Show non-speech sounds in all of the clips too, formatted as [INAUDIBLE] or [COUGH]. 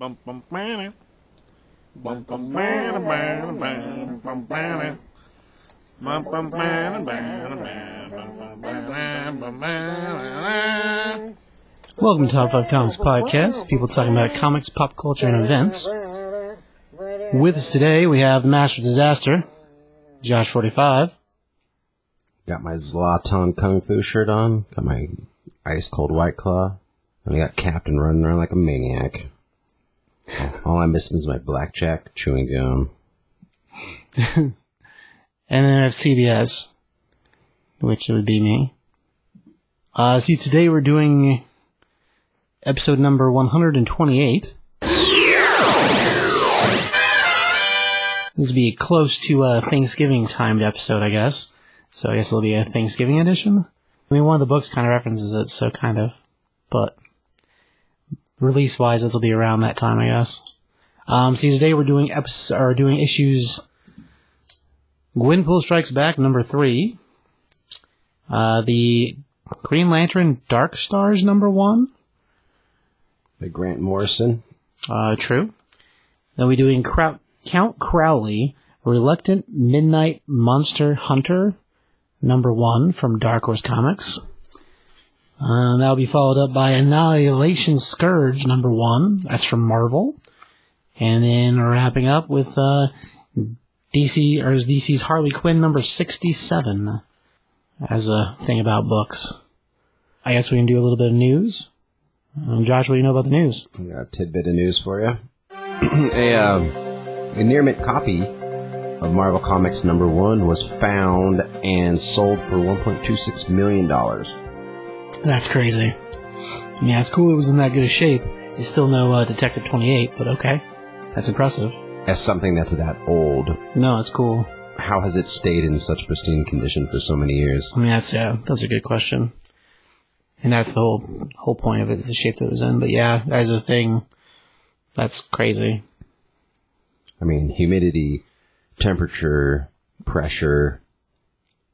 Bum, bum, bam. Bum, bum, bam, bam, bam, bum, bam. Bum, bum, bam, bam, bam, bum, bum, bam, bam, bam. Welcome to Top 5 Comics Podcast, people talking about comics, pop culture, and events. With us today, we have the Master of Disaster, Josh45. Got my Zlatan Kung Fu shirt on. Got my ice cold White Claw. And I got Captain running around like a maniac. All I'm missing is my blackjack chewing gum. [LAUGHS] And then I have CBS, which would be me. Uh, see, today we're doing episode number 128. This will be close to a Thanksgiving timed episode, I guess. So I guess it'll be a Thanksgiving edition. I mean, one of the books kind of references it, so kind of. But release wise, this will be around that time, I guess. Um, see, today we're doing episode, or doing issues Gwenpool Strikes Back, number three. Uh, the Green Lantern Dark Stars, number one. By Grant Morrison. Uh, true. Then we're doing Crow- Count Crowley, Reluctant Midnight Monster Hunter, number one from Dark Horse Comics. Uh, that'll be followed up by Annihilation Scourge, number one. That's from Marvel. And then wrapping up with, uh, DC, or DC's Harley Quinn, number 67, as a thing about books. I guess we can do a little bit of news. Um, Josh, what do you know about the news? I got a tidbit of news for you. [CLEARS THROAT] a, um, a near mint copy of Marvel Comics number one was found and sold for $1.26 million. That's crazy. I mean, it's cool it was in that good a shape. There's still no uh, Detective 28, but okay. That's impressive. As something that's that old, No, it's cool. how has it stayed in such pristine condition for so many years? I mean, that's, yeah, that's a good question. And that's the whole, whole point of it is the shape that it was in. But yeah, as a thing, that's crazy. I mean, humidity, temperature, pressure.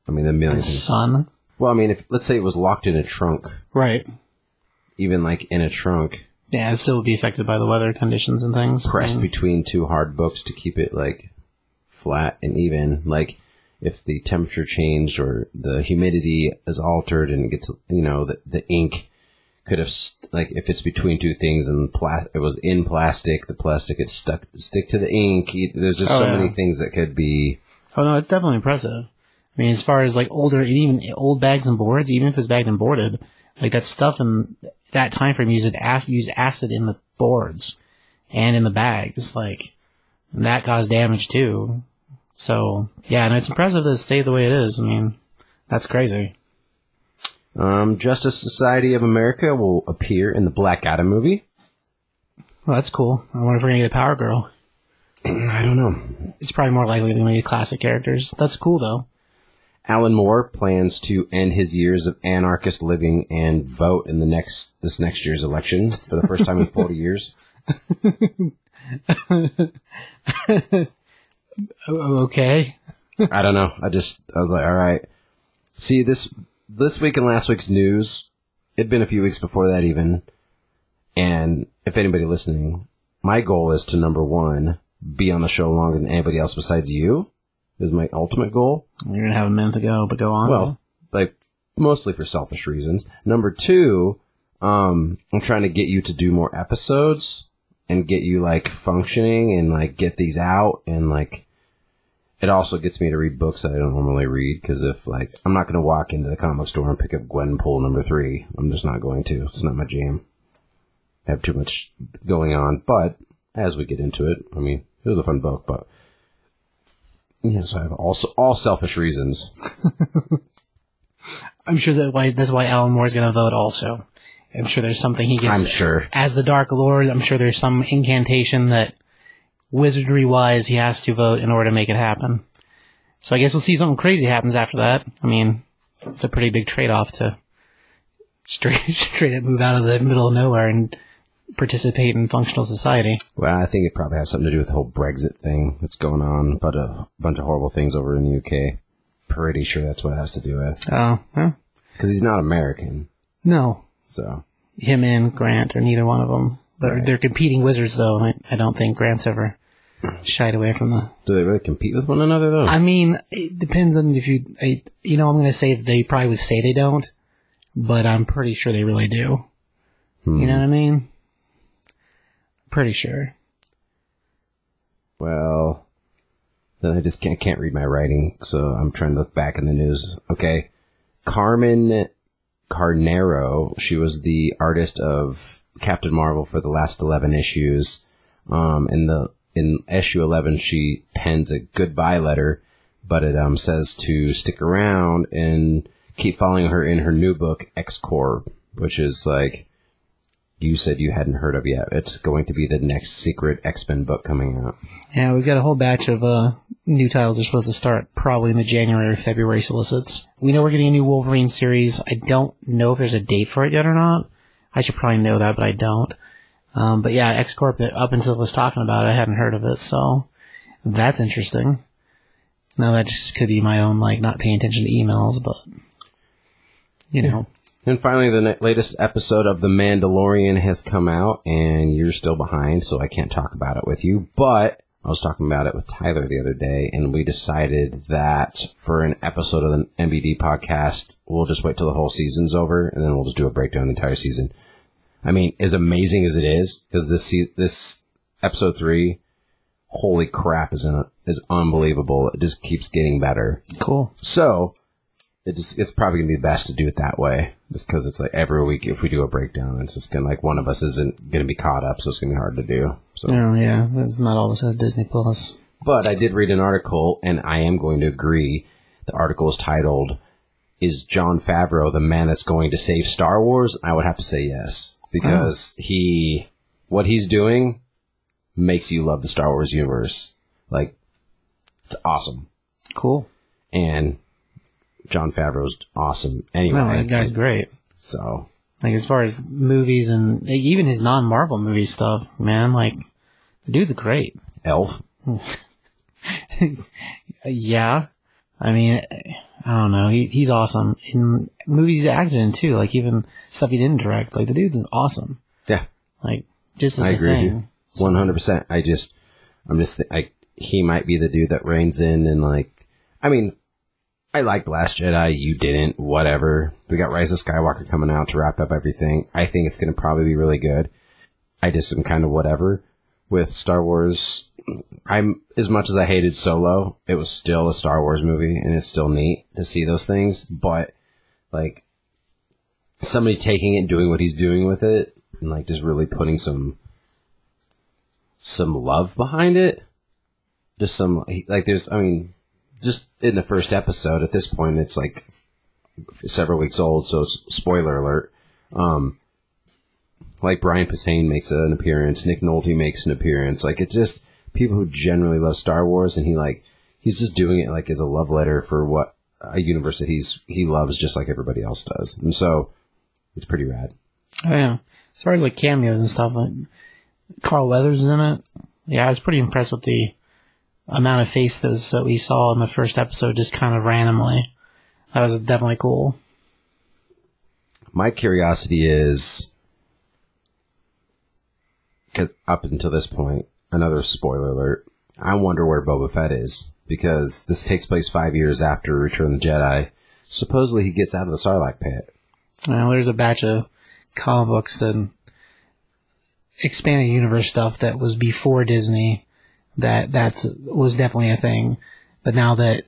I mean, the million things. Sun. Well, I mean, if let's say it was locked in a trunk, Right. even like in a trunk, Yeah, it still would be affected by the weather conditions and things. pressed And- between two hard books to keep it like flat and even. Like if the temperature changed or the humidity is altered and it gets, you know, the, the ink could have st- like if it's between two things and pla- it was in plastic, the plastic it stuck stick to the ink. There's just Oh, so yeah. many things that could be. Oh no, it's definitely impressive. I mean, as far as like older, and even old bags and boards, even if it's bagged and boarded, like that stuff in that time frame used acid, used acid in the boards and in the bags, like that caused damage too. So yeah, and it's impressive that it stayed the way it is. I mean, that's crazy. Um, Justice Society of America will appear in the Black Adam movie. Well, that's cool. I wonder if we're gonna get Power Girl. [CLEARS THROAT] I don't know. It's probably more likely than the classic characters. That's cool though. Alan Moore plans to end his years of anarchist living and vote in the next this next year's election for the first time in 40 years. [LAUGHS] Okay. I don't know. I just I was like, all right. See this this week and last week's news. It'd been a few weeks before that even. And if anybody listening, my goal is to number one be on the show longer than anybody else besides you. Is my ultimate goal. You're gonna have a minute to go, but go on. Well, like mostly for selfish reasons. Number two, um, I'm trying to get you to do more episodes and get you like functioning and like get these out and like it also gets me to read books that I don't normally read because if like I'm not going to walk into the comic store and pick up Gwenpool number three, I'm just not going to. It's not my jam. I have too much going on, but as we get into it, I mean, it was a fun book, but yeah, so I have also all selfish reasons. [LAUGHS] I'm sure that why that's why Alan Moore's gonna vote also. I'm sure there's something he gets I'm sure. as the Dark Lord. I'm sure there's some incantation that wizardry wise he has to vote in order to make it happen. So I guess we'll see something crazy happens after that. I mean, it's a pretty big trade off to [LAUGHS] straight straight up move out of the middle of nowhere and participate in functional society. Well, I think it probably has something to do with the whole Brexit thing that's going on, but a bunch of horrible things over in the UK. Pretty sure that's what it has to do with. Oh, well, Because he's not American, no. so. Him and Grant or neither one of them. But Right. they're competing wizards, though. and I, I don't think Grant's ever shied away from the. Do they really compete with one another though? I mean, it depends on if you. I, you know, I'm going to say that they probably would say they don't, but I'm pretty sure they really do. You hmm. know what I mean? Pretty sure. Well, then I just can't, can't read my writing, so I'm trying to look back in the news. Okay. Carmen Carnero, she was the artist of Captain Marvel for the last 11 issues. Um, in the, in issue 11, she pens a goodbye letter, but it, um, says to stick around and keep following her in her new book, X Corp, which is like, you said you hadn't heard of yet. It's going to be the next secret X Men book coming out. Yeah, we've got a whole batch of uh, new titles are supposed to start probably in the January or February solicits. We know we're getting a new Wolverine series. I don't know if there's a date for it yet or not. I should probably know that, but I don't. Um, but yeah, X Corp. That up until I was talking about, it, I hadn't heard of it, so that's interesting. Now that just could be my own like not paying attention to emails, but you know, And finally, the latest episode of The Mandalorian has come out, and you're still behind, so I can't talk about it with you. But I was talking about it with Tyler the other day, and we decided that for an episode of the MBD podcast, we'll just wait till the whole season's over, and then we'll just do a breakdown of the entire season. I mean, as amazing as it is, because this se- this episode three, holy crap, is in is unbelievable. It just keeps getting better. cool. So it just it's probably gonna be best to do it that way, just because it's like every week if we do a breakdown, it's just gonna like one of us isn't gonna be caught up, so it's gonna be hard to do. So, Oh yeah, it's not all of us Disney Plus. but I did read an article, and I am going to agree. The article is titled "Is Jon Favreau the man that's going to save Star Wars?" I would have to say yes, because oh. he what he's doing makes you love the Star Wars universe. Like it's awesome, Cool. and Jon Favreau's awesome. Anyway, No, that guy's great. So Like as far as movies and like, even his non-Marvel movie stuff, man, like the dude's great. Elf. [LAUGHS] Yeah, I mean, I don't know. He he's awesome in movies he's acted in too. Like even stuff he didn't direct. Like the dude's awesome. Yeah, Like just as I agree with thing. you. One hundred percent. I just, I'm just, th- I he might be the dude that reigns in and like, I mean, I liked Last Jedi. You didn't. Whatever. We got Rise of Skywalker coming out to wrap up everything. I think it's going to probably be really good. I just am kind of whatever with Star Wars. I'm as much as I hated Solo, it was still a Star Wars movie, and it's still neat to see those things. But like somebody taking it and doing what he's doing with it, and like just really putting some some love behind it. Just some like there's I mean, just in the first episode at this point, it's like several weeks old, so spoiler alert. Um, like Brian Posehn makes an appearance, Nick Nolte makes an appearance. Like it's just people who generally love Star Wars, and he like he's just doing it like as a love letter for what a universe that he's he loves, just like everybody else does. And so it's pretty rad. Oh yeah. As like cameos and stuff, like Carl Weathers is in it. Yeah, I was pretty impressed with the amount of faces that we saw in the first episode, just kind of randomly. That was definitely cool. My curiosity is because up until this point, another spoiler alert. I wonder where Boba Fett is because this takes place five years after Return of the Jedi. Supposedly, he gets out of the Sarlacc pit. Well, there's a batch of comic books and expanded universe stuff that was before Disney that that's was definitely a thing. But now that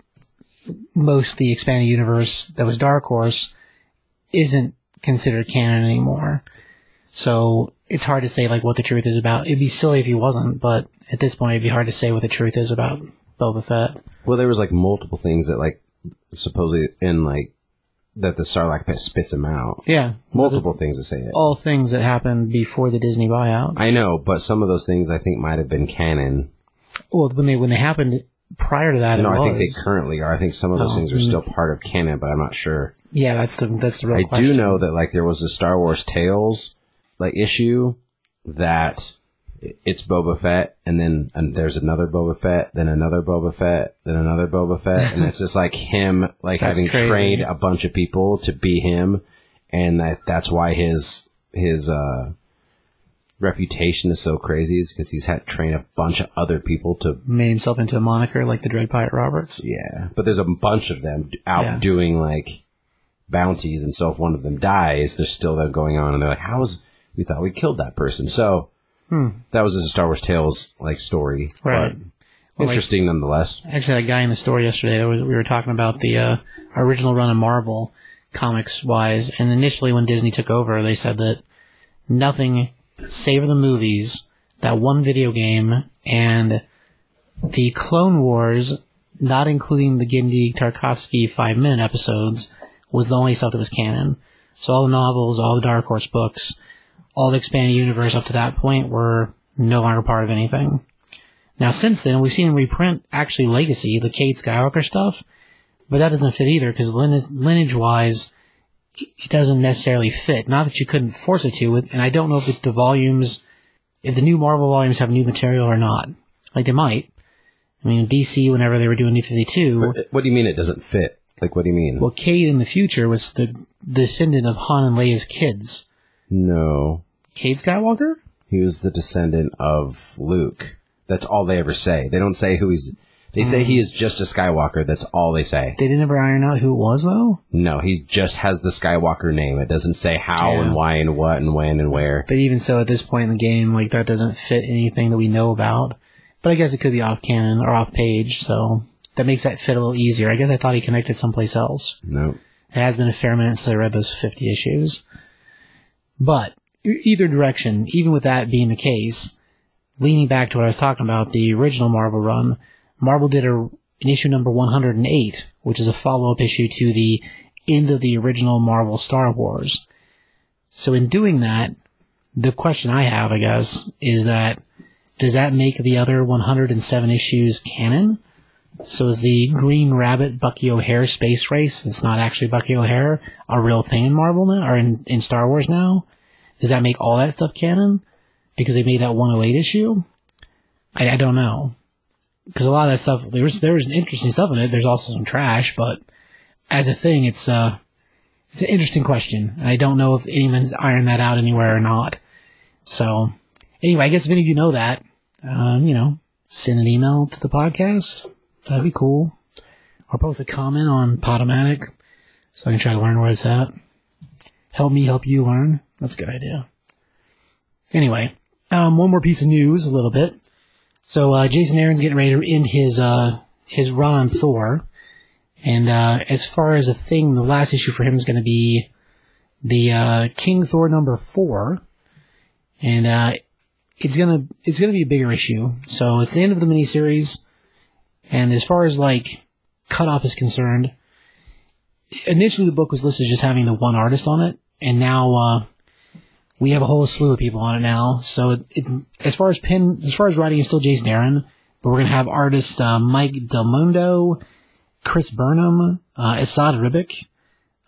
most of the expanded universe that was Dark Horse isn't considered canon anymore. So it's hard to say like what the truth is about. It'd be silly if he wasn't, but at this point it'd be hard to say what the truth is about Boba Fett. Well, there was like multiple things that like supposedly in like that the Sarlacc pit spits him out. Yeah. Multiple things that say it. All things that happened before the Disney buyout. I know, but some of those things I think might have been canon. Well, when they when they happened prior to that, No, I think they currently are. I think some of those Oh, things are still part of canon, but I'm not sure. Yeah, that's the that's the real I question. do know that like there was a Star Wars Tales like issue that it's Boba Fett, and then and there's another Boba Fett, then another Boba Fett, then another Boba Fett, and it's just like him like having crazy. trained a bunch of people to be him, and that that's why his his uh reputation is so crazy is because he's had to train a bunch of other people to Made himself into a moniker like the Dread Pirate Roberts. yeah. But there's a bunch of them out Yeah. doing like bounties, and so if one of them dies, there's still that going on, and they're like, "How is we thought we killed that person?" So that was just a Star Wars Tales like story, Hmm. Right. But Well, like- interesting nonetheless. Actually, that guy in the store yesterday, was, we were talking about the uh, original run of Marvel comics wise, and initially when Disney took over, they said that nothing save the movies, that one video game, and the Clone Wars, not including the Genndy Tarkovsky five minute episodes, was the only stuff that was canon. So all the novels, all the Dark Horse books, all the expanded universe up to that point were no longer part of anything. Now, since then, we've seen reprint actually Legacy, the Cade Skywalker stuff, but that doesn't fit either because lineage wise, it doesn't necessarily fit. Not that you couldn't force it to, and I don't know if the volumes, if the new Marvel volumes have new material or not. Like they might. I mean, DC, whenever they were doing New 52, What do you mean it doesn't fit? Like, what do you mean? well, Cade in the future was the descendant of Han and Leia's kids. no, Cade Skywalker? he was the descendant of Luke. That's all they ever say. They don't say who he's. They say he mm. is just a Skywalker. That's all they say. They didn't ever iron out who it was, though? No, he just has the Skywalker name. It doesn't say how Yeah. and why and what and when and where. But even so, at this point in the game, like that doesn't fit anything that we know about. But I guess it could be off canon or off page, so that makes that fit a little easier. I guess I thought he connected someplace else. No. It has been a fair minute since I read those 50 issues. But e- either direction, even with that being the case, leaning back to what I was talking about, the original Marvel run, Marvel did a, an issue number 108, which is a follow-up issue to the end of the original Marvel Star Wars. So in doing that, the question I have, I guess, is that does that make the other 107 issues canon? So is the Green Rabbit Bucky O'Hare space race, it's not actually Bucky O'Hare, a real thing in Marvel now, or in, in Star Wars now? Does that make all that stuff canon? Because they made that 108 issue? I, I don't know. Because a lot of that stuff, there's, there's interesting stuff in it, there's also some trash, but as a thing, it's, uh, it's an interesting question. I don't know if anyone's ironed that out anywhere or not. So, anyway, I guess if any of you know that, um, you know, send an email to the podcast. That'd be cool. Or post a comment on Podomatic so I can try to learn where it's at. Help me help you learn. That's a good idea. Anyway, um, one more piece of news, a little bit. So uh, Jason Aaron's getting ready to end his uh, his run on Thor, and uh, as far as a thing, the last issue for him is going to be the uh, King Thor number four, and uh, it's gonna it's gonna be a bigger issue. So it's the end of the miniseries, and as far as like cutoff is concerned, initially the book was listed as just having the one artist on it, and now uh, we have a whole slew of people on it now. So it's as far as pen as far as writing, it's still Jason Aaron, but we're gonna have artists uh, Mike Del Mundo, Chris Burnham, uh, Esad Ribic,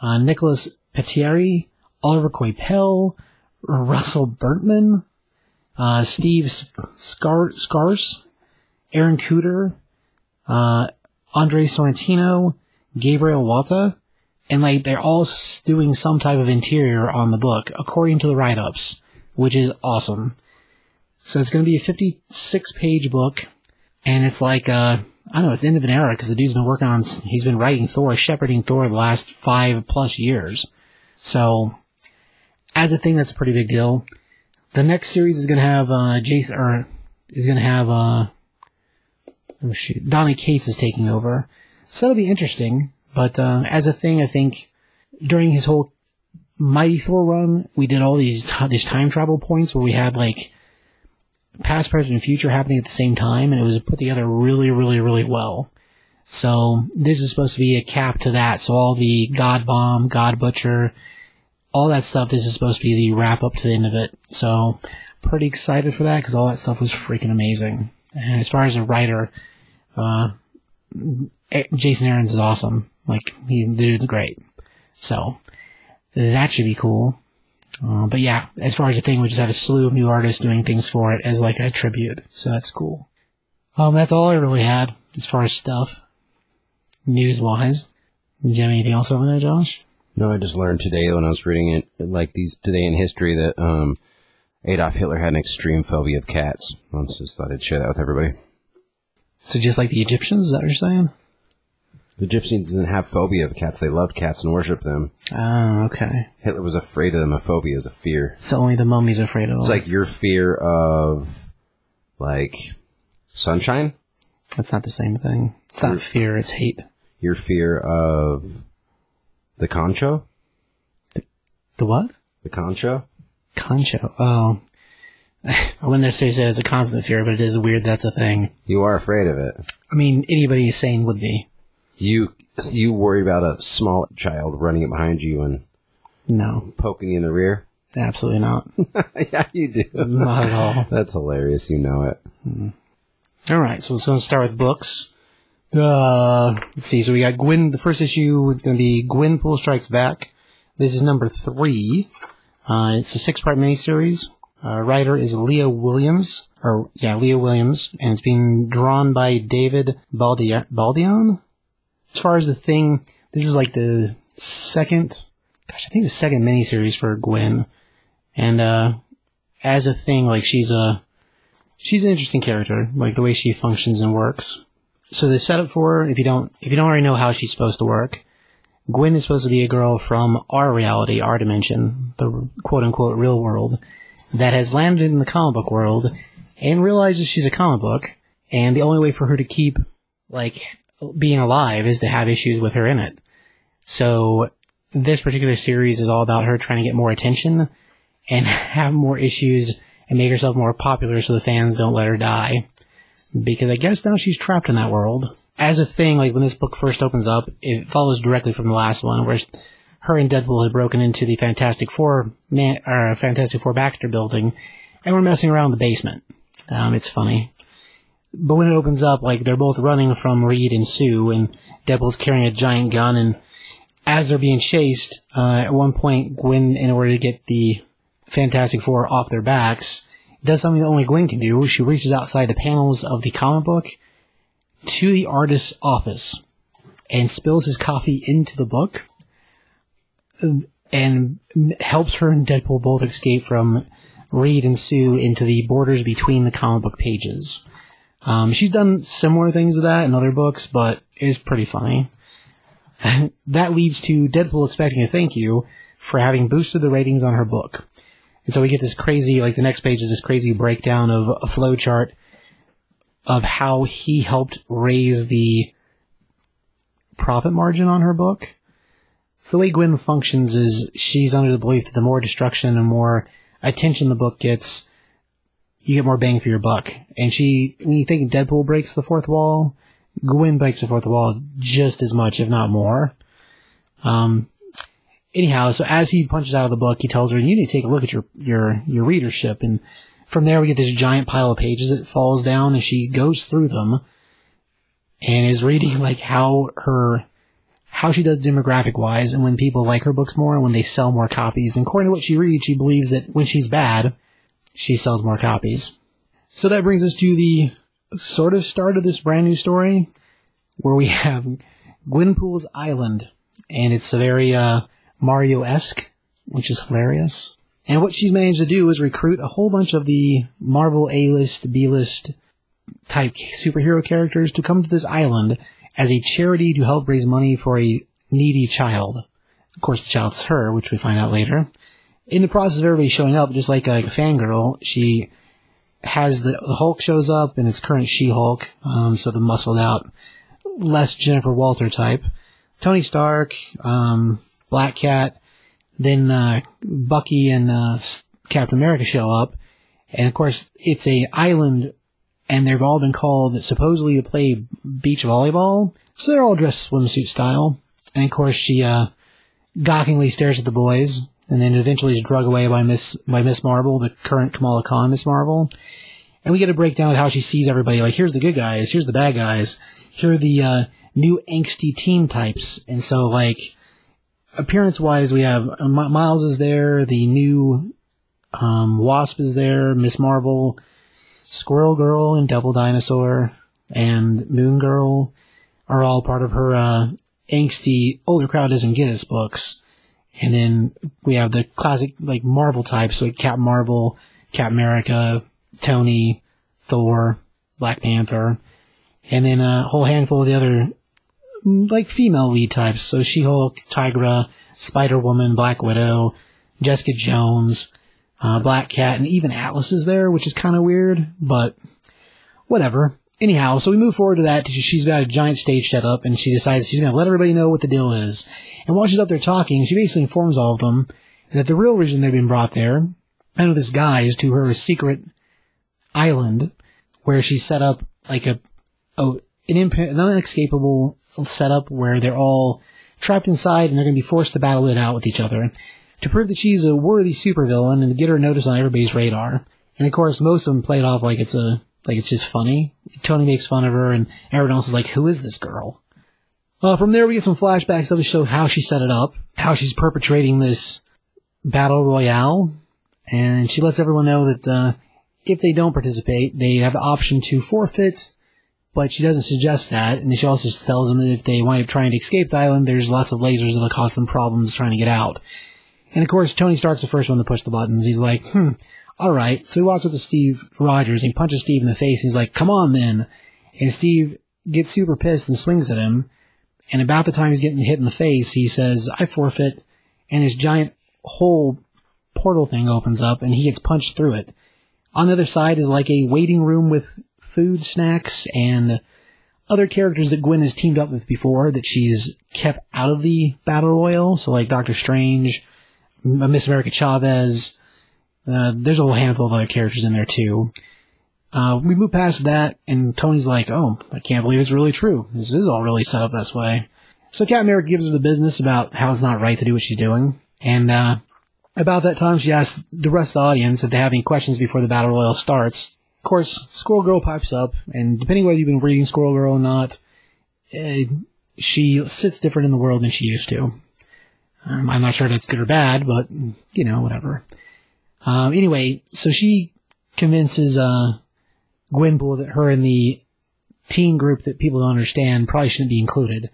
uh, Nicholas Petieri, Oliver Coipel, Russell Burtman, uh, Steve Scar- Scars, Aaron Kuder, uh, Andre Sorrentino, Gabriel Walta, and like they're all doing some type of interior on the book according to the write-ups, which is awesome. So it's going to be a 56 page book, and it's like uh, I don't know, it's the end of an era because the dude's been working on, he's been writing Thor, shepherding Thor the last five plus years. So as a thing, that's a pretty big deal. The next series is going to have uh, Jason, or is going to have uh, oh shoot, Donny Cates is taking over, so that'll be interesting. But uh, as a thing, I think during his whole Mighty Thor run, we did all these t- these time travel points where we had like past, present, and future happening at the same time, and it was put together really, really, really well. So this is supposed to be a cap to that. So all the God Bomb, God Butcher, all that stuff. This is supposed to be the wrap up to the end of it. So pretty excited for that because all that stuff was freaking amazing. And as far as a writer, uh, Jason Aaron's is awesome. Like he, the dude's great. So that should be cool. Uh, but yeah, as far as the thing, we just have a slew of new artists doing things for it as like a tribute. So that's cool. Um, that's all I really had as far as stuff, news wise. Do you have anything else over there, Josh? No, I just learned today when I was reading it, like these today in history, that um, Adolf Hitler had an extreme phobia of cats. I just thought I'd share that with everybody. So just like the Egyptians, is that what you're saying? The Egyptians didn't have phobia of cats. They loved cats and worshipped them. Oh, okay. Hitler was afraid of them. A phobia is a fear. So only the mummy's afraid of It's them. like your fear of, like, sunshine. That's not the same thing. It's not fear, it's hate. Your fear of the kancho. The what? The kancho. Kancho. Oh. I wouldn't necessarily say it's a constant fear, but it is weird that's a thing. You are afraid of it. I mean, anybody sane would be. You you worry about a small child running up behind you and No, poking you in the rear. absolutely not. [LAUGHS] yeah, you do. not at all. [LAUGHS] That's hilarious. You know it. All right, so let's go start with books. Uh, let's see. So we got Gwen. The first issue is going to be Gwenpool Strikes Back. This is number three. Uh, it's a six-part miniseries. Uh, writer is Leah Williams, or yeah, Leah Williams, and it's being drawn by David Baldi- Baldeon. As far as the thing, this is like the second, gosh, I think the second miniseries for Gwen, and uh, as a thing, like she's a she's an interesting character, like the way she functions and works. So the setup for her, if you don't if you don't already know how she's supposed to work, Gwen is supposed to be a girl from our reality, our dimension, the quote unquote real world, that has landed in the comic book world and realizes she's a comic book, and the only way for her to keep like being alive is to have issues with her in it. So this particular series is all about her trying to get more attention and [LAUGHS] have more issues and make herself more popular so the fans don't let her die. Because I guess now she's trapped in that world. As a thing, like when this book first opens up, it follows directly from the last one, where her and Deadpool had broken into the Fantastic Four man, or Fantastic Four Baxter building, and we're messing around in the basement. Um, it's funny. But when it opens up, like they're both running from Reed and Sue, and Deadpool's carrying a giant gun, and as they're being chased, uh, at one point, Gwen, in order to get the Fantastic Four off their backs, does something that only Gwen can do. She reaches outside the panels of the comic book to the artist's office and spills his coffee into the book and helps her and Deadpool both escape from Reed and Sue into the borders between the comic book pages. Um, she's done similar things to that in other books, but is pretty funny. [LAUGHS] that leads to Deadpool expecting a thank you for having boosted the ratings on her book. And so we get this crazy, like the next page is this crazy breakdown of a flowchart of how he helped raise the profit margin on her book. So the way Gwen functions is she's under the belief that the more destruction and more attention the book gets, you get more bang for your buck. And she, when you think Deadpool breaks the fourth wall, Gwen breaks the fourth wall just as much, if not more. Um, anyhow, so as he punches out of the book, he tells her, "You need to take a look at your your your readership." And from there, we get this giant pile of pages that falls down, and she goes through them and is reading like how her how she does demographic wise, and when people like her books more, and when they sell more copies. And according to what she reads, she believes that when she's bad, she sells more copies. So that brings us to the sort of start of this brand new story, where we have Gwenpool's Island, and it's a very uh, Mario-esque, which is hilarious. And what she's managed to do is recruit a whole bunch of the Marvel A-list, B-list type superhero characters to come to this island as a charity to help raise money for a needy child. Of course, the child's her, which we find out later. In the process of everybody showing up, just like a fangirl, she has the, the Hulk shows up in its current She-Hulk, um, so the muscled out, less Jennifer Walter type. Tony Stark, um, Black Cat, then uh, Bucky and uh, Captain America show up, and of course it's a island, and they've all been called supposedly to play beach volleyball, so they're all dressed swimsuit style. And of course she uh, gawkingly stares at the boys, and then eventually is drug away by Miss by Miss Marvel, the current Kamala Khan Miss Marvel. And we get a breakdown of how she sees everybody. Like, here's the good guys, here's the bad guys, here are the uh, new angsty team types. And so, like, appearance wise, we have uh, Mi- Miles is there, the new um, Wasp is there, Miss Marvel, Squirrel Girl, and Devil Dinosaur, and Moon Girl are all part of her uh, angsty older crowd doesn't get us books. And then we have the classic like Marvel types, so like Captain Marvel, Cap America, Tony, Thor, Black Panther, and then a whole handful of the other like female lead types. So She-Hulk, Tigra, Spider-Woman, Black Widow, Jessica Jones, uh, Black Cat, and even Atlas is there, which is kind of weird, but whatever. Anyhow, so we move forward to that. She's got a giant stage set up, and she decides she's going to let everybody know what the deal is. And while she's up there talking, she basically informs all of them that the real reason they've been brought there, I know this guy, is to her secret island where she set up like a, a an, imp- an unescapable setup where they're all trapped inside and they're going to be forced to battle it out with each other to prove that she's a worthy supervillain and to get her notice on everybody's radar. And of course, most of them play it off like it's a like it's just funny. Tony makes fun of her, and everyone else is like, "Who is this girl?" Uh, from there, we get some flashbacks that show how she set it up, how she's perpetrating this battle royale, and she lets everyone know that uh, if they don't participate, they have the option to forfeit. But she doesn't suggest that, and she also tells them that if they wind up trying to escape the island, there's lots of lasers that'll cause them problems trying to get out. And of course, Tony Stark's the first one to push the buttons. He's like, hmm, alright. So he walks up to Steve Rogers and he punches Steve in the face. He's like, come on then. And Steve gets super pissed and swings at him. And about the time he's getting hit in the face, he says, I forfeit. And this giant whole portal thing opens up and he gets punched through it. On the other side is like a waiting room with food, snacks, and other characters that Gwen has teamed up with before that she's kept out of the battle royal. So like Doctor Strange, Miss America Chavez. Uh, there's a whole handful of other characters in there too. Uh, we move past that, and Tony's like, "Oh, I can't believe it's really true. This is all really set up this way." So Captain America gives her the business about how it's not right to do what she's doing, and uh, about that time, she asks the rest of the audience if they have any questions before the battle royal starts. Of course, Squirrel Girl pipes up, and depending whether you've been reading Squirrel Girl or not, uh, she sits different in the world than she used to. Um, I'm not sure that's good or bad, but you know, whatever. Um, anyway, so she convinces uh, that her and the teen group that people don't understand probably shouldn't be included.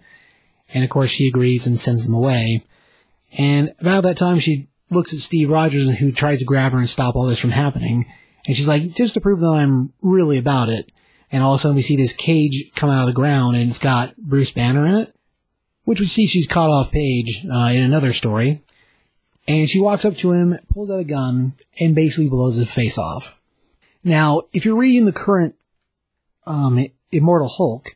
And of course, she agrees and sends them away. And about that time, she looks at Steve Rogers, who tries to grab her and stop all this from happening. And she's like, just to prove that I'm really about it. And all of a sudden, we see this cage come out of the ground, and it's got Bruce Banner in it which we see she's caught off page uh, in another story. And she walks up to him, pulls out a gun, and basically blows his face off. Now, if you're reading the current um, Immortal Hulk,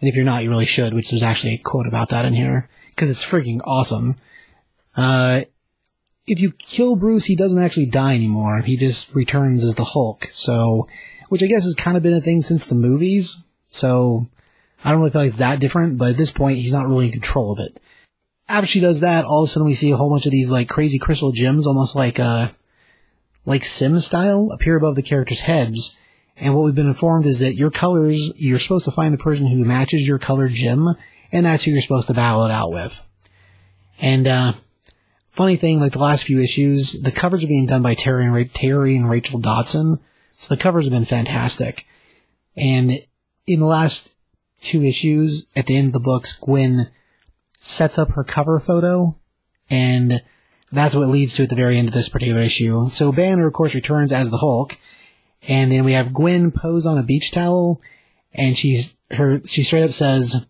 and if you're not, you really should, which there's actually a quote about that in here, because it's freaking awesome. Uh, if you kill Bruce, he doesn't actually die anymore. He just returns as the Hulk. So, which I guess has kind of been a thing since the movies. So, I don't really feel like it's that different, but at this point, he's not really in control of it. After she does that, all of a sudden we see a whole bunch of these like crazy crystal gems, almost like uh, like Sim style, appear above the characters' heads. And what we've been informed is that your colors, you're supposed to find the person who matches your color gem, and that's who you're supposed to battle it out with. And uh, funny thing, like the last few issues, the covers are being done by Terry and, Ra- Terry and Rachel Dodson, so the covers have been fantastic. And in the last two issues, at the end of the books, Gwen sets up her cover photo, and that's what leads to at the very end of this particular issue. So Banner, of course, returns as the Hulk, and then we have Gwen pose on a beach towel, and she's her she straight up says,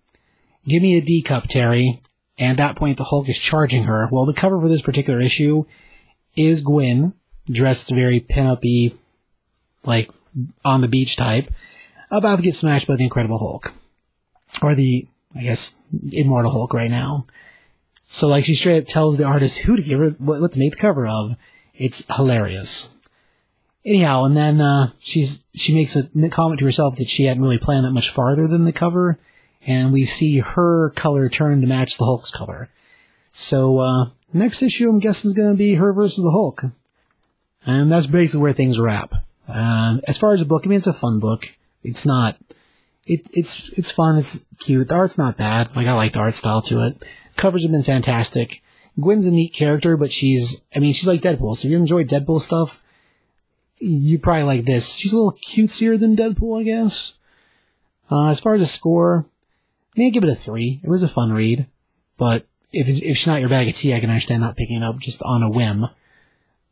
"Give me a D cup, Terry." And at that point, the Hulk is charging her. Well, the cover for this particular issue is Gwen dressed very pin-up-y, like on the beach type, about to get smashed by the Incredible Hulk or the, I guess, Immortal Hulk right now. So like she straight up tells the artist who to give her, what, what to make the cover of. It's hilarious. Anyhow, and then, uh, she's, she makes a comment to herself that she hadn't really planned that much farther than the cover, and we see her color turn to match the Hulk's color. So, uh, next issue I'm guessing is gonna be her versus the Hulk. And that's basically where things wrap. Uh, as far as the book, I mean, it's a fun book. It's not it, it's it's fun. It's cute. The art's not bad. Like I like the art style to it. Covers have been fantastic. Gwen's a neat character, but she's I mean she's like Deadpool. So if you enjoy Deadpool stuff, you probably like this. She's a little cutesier than Deadpool, I guess. Uh, as far as the score, I mean, give it a three. It was a fun read, but if if she's not your bag of tea, I can understand not picking it up just on a whim,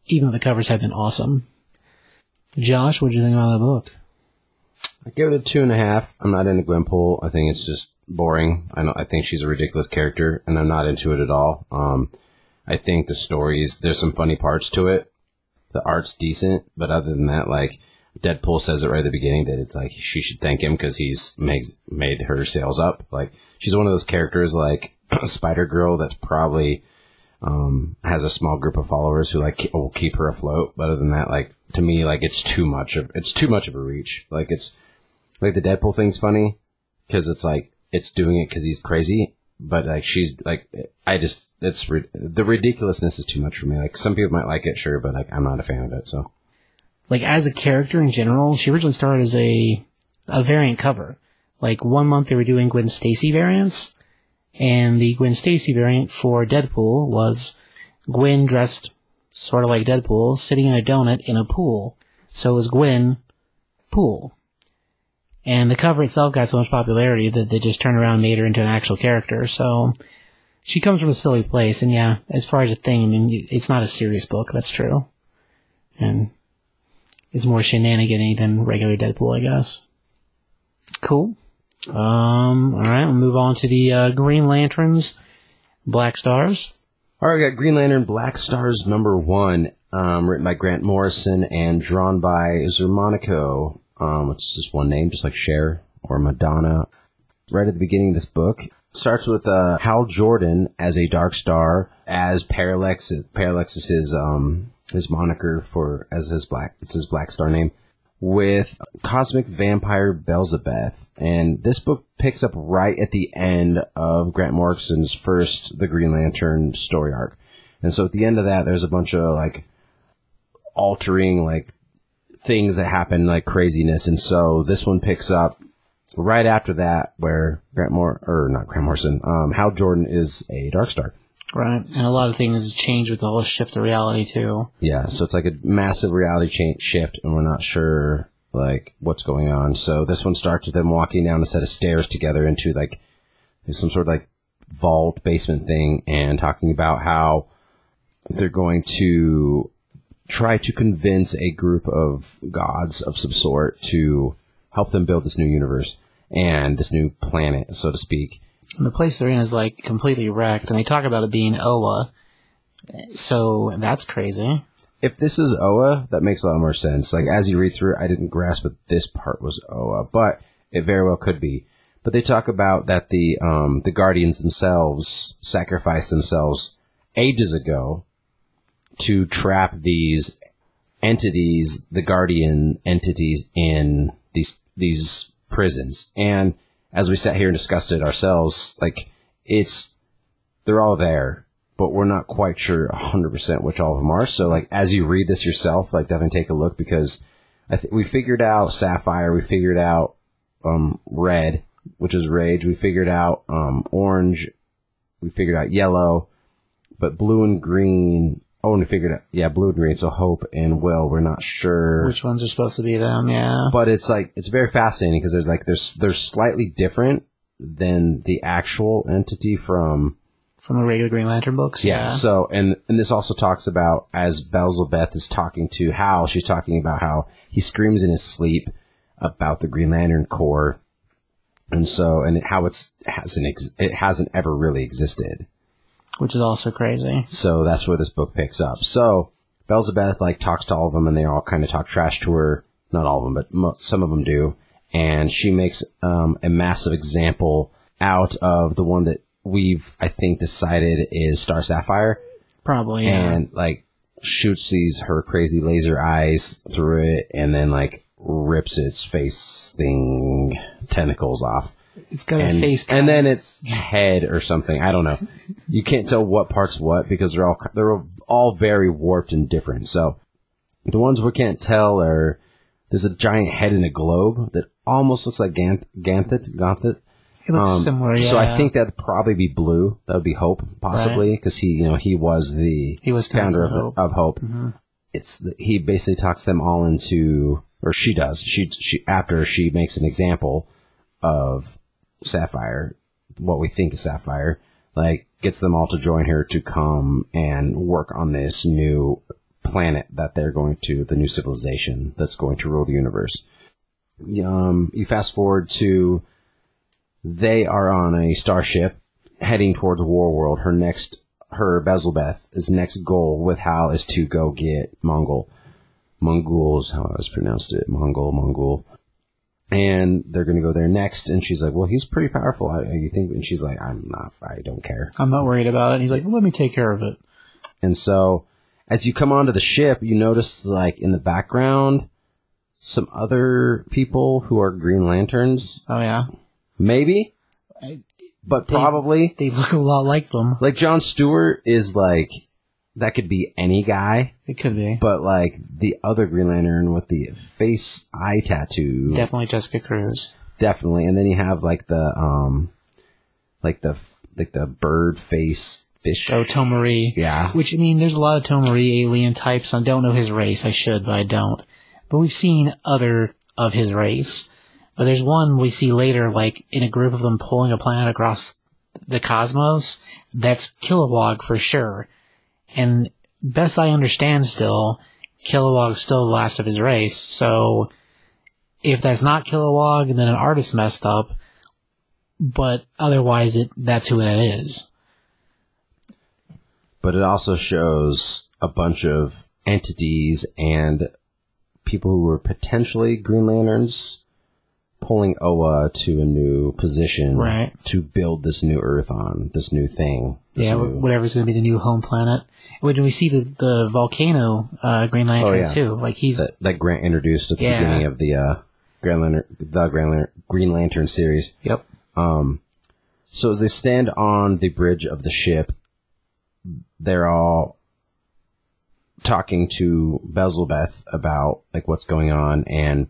even though the covers have been awesome. Josh, what do you think about that book? I give it a two and a half. I'm not into Gwenpool. I think it's just boring. I know. I think she's a ridiculous character, and I'm not into it at all. Um, I think the stories there's some funny parts to it. The art's decent, but other than that, like Deadpool says it right at the beginning that it's like she should thank him because he's made her sales up. Like she's one of those characters like [CLEARS THROAT] Spider Girl that's probably um, has a small group of followers who like will keep her afloat. But other than that, like to me, like it's too much of it's too much of a reach. Like it's like the Deadpool thing's funny because it's like it's doing it because he's crazy, but like she's like I just it's the ridiculousness is too much for me. Like some people might like it, sure, but like I'm not a fan of it. So Like as a character in general, she originally started as a a variant cover. Like one month they were doing Gwen Stacy variants, and the Gwen Stacy variant for Deadpool was Gwen dressed sort of like Deadpool, sitting in a donut in a pool. So it was Gwen pool. And the cover itself got so much popularity that they just turned around and made her into an actual character. So she comes from a silly place, and yeah, as far as a thing, it's not a serious book. That's true, and it's more shenanigan than regular Deadpool, I guess. Cool. Um. All right, we'll move on to the uh, Green Lanterns, Black Stars. All right, we got Green Lantern Black Stars number one, um, written by Grant Morrison and drawn by Xermanico, um, which is just one name, just like Cher or Madonna. Right at the beginning of this book, starts with uh, Hal Jordan as a Dark Star, as Parallax. Parallax is his um, his moniker for as his black. It's his Black Star name. With cosmic vampire Belzebeth, and this book picks up right at the end of Grant Morrison's first The Green Lantern story arc. And so at the end of that, there's a bunch of like altering like things that happen, like craziness. And so this one picks up right after that, where Grant Moore or not Grant Morrison, um, Hal Jordan is a Dark Star. Right, and a lot of things change with the whole shift of reality too. Yeah, so it's like a massive reality change shift, and we're not sure like what's going on. So this one starts with them walking down a set of stairs together into like some sort of like vault basement thing, and talking about how they're going to try to convince a group of gods of some sort to help them build this new universe and this new planet, so to speak. And the place they're in is like completely wrecked, and they talk about it being Oa. So that's crazy. if this is Oa, that makes a lot more sense. Like as you read through, I didn't grasp that this part was Oa, but it very well could be. But they talk about that the um, the Guardians themselves sacrificed themselves ages ago to trap these entities, the Guardian entities, in these these prisons. And as we sat here and discussed it ourselves, like it's they're all there, but we're not quite sure 100% which all of them are. So, like, as you read this yourself, like, definitely take a look because I think we figured out Sapphire, we figured out um, Red, which is Rage, we figured out um, Orange, we figured out Yellow, but Blue and Green. Oh, and we figured out, yeah, Blue and Green. So Hope and Will, we're not sure Which ones are supposed to be them? Yeah. but it's like it's very fascinating because they're like there's they're slightly different than the actual entity from From the regular Green Lantern books. yeah. So and and this also talks about as Belzebeth is talking to Hal, she's talking about how he screams in his sleep about the Green Lantern Corps, and so and how it's hasn't ex- it hasn't ever really existed. Which is also crazy. So that's where this book picks up. So Belzebeth like talks to all of them, and they all kind of talk trash to her. Not all of them, but mo- some of them do. And she makes um, a massive example out of the one that we've, I think, decided is Star Sapphire, Probably. Yeah. and like shoots these her crazy laser eyes through it, and then like rips its face thing tentacles off it's got a and, face. and then its head or something. I don't know. You can't tell what part's what because they're all they're all very warped and different. So the ones we can't tell are there's a giant head in a globe that almost looks like Ganth- Ganthet. Ganthet. it looks Um, similar. Yeah. So I think that'd probably be Blue. That would be Hope, possibly, because he, you know, he was the He was founder of, founder of Hope. It's the, he basically talks them all into, or she does. She she after she makes an example of Sapphire, what we think is Sapphire, like gets them all to join her to come and work on this new planet that they're going to, the new civilization that's going to rule the universe. Um, you fast forward to they are on a starship heading towards Warworld. Her next, her Bezelbeth, next goal with Hal is to go get Mongol. Mongols, how I was pronounced it, Mongol, Mongol. And they're going to go there next. And she's like, well, he's pretty powerful. I, you think? And she's like, I'm not, I don't care. I'm not worried about it. And he's like, well, let me take care of it. And so as you come onto the ship, you notice like in the background, some other people who are Green Lanterns, Oh yeah, maybe, but They- probably. they look a lot like them. Like John Stewart is like, that could be any guy, It could be but like the other Green Lantern with the face eye tattoo, definitely Jessica Cruz. definitely. And then you have like the, um, like the, like the bird face fish. Oh, Tomar-Re. Yeah. Which I mean, there's a lot of Tomar-Re alien types. I don't know his race. I should, but I don't. But we've seen other of his race. But there's one we see later, like in a group of them pulling a planet across the cosmos. That's Kilowog for sure. And best I understand, still Kilowog's still the last of his race. So if that's not Kilowog, then an artist messed up. But otherwise, it that's who that is. but it also shows a bunch of entities and people who were potentially Green Lanterns pulling Oa to a new position Right. to build this new Earth on, this new thing. Yeah, new- whatever's going to be the new home planet. When we see the the volcano uh, Green Lantern Oh, yeah. too, like he's that, that Grant introduced at the Yeah. beginning of the uh, Grand Lantern, the Grand Lantern, Green Lantern series. yep, Um, so as they stand on the bridge of the ship, they're all talking to Belzebeth about like what's going on, and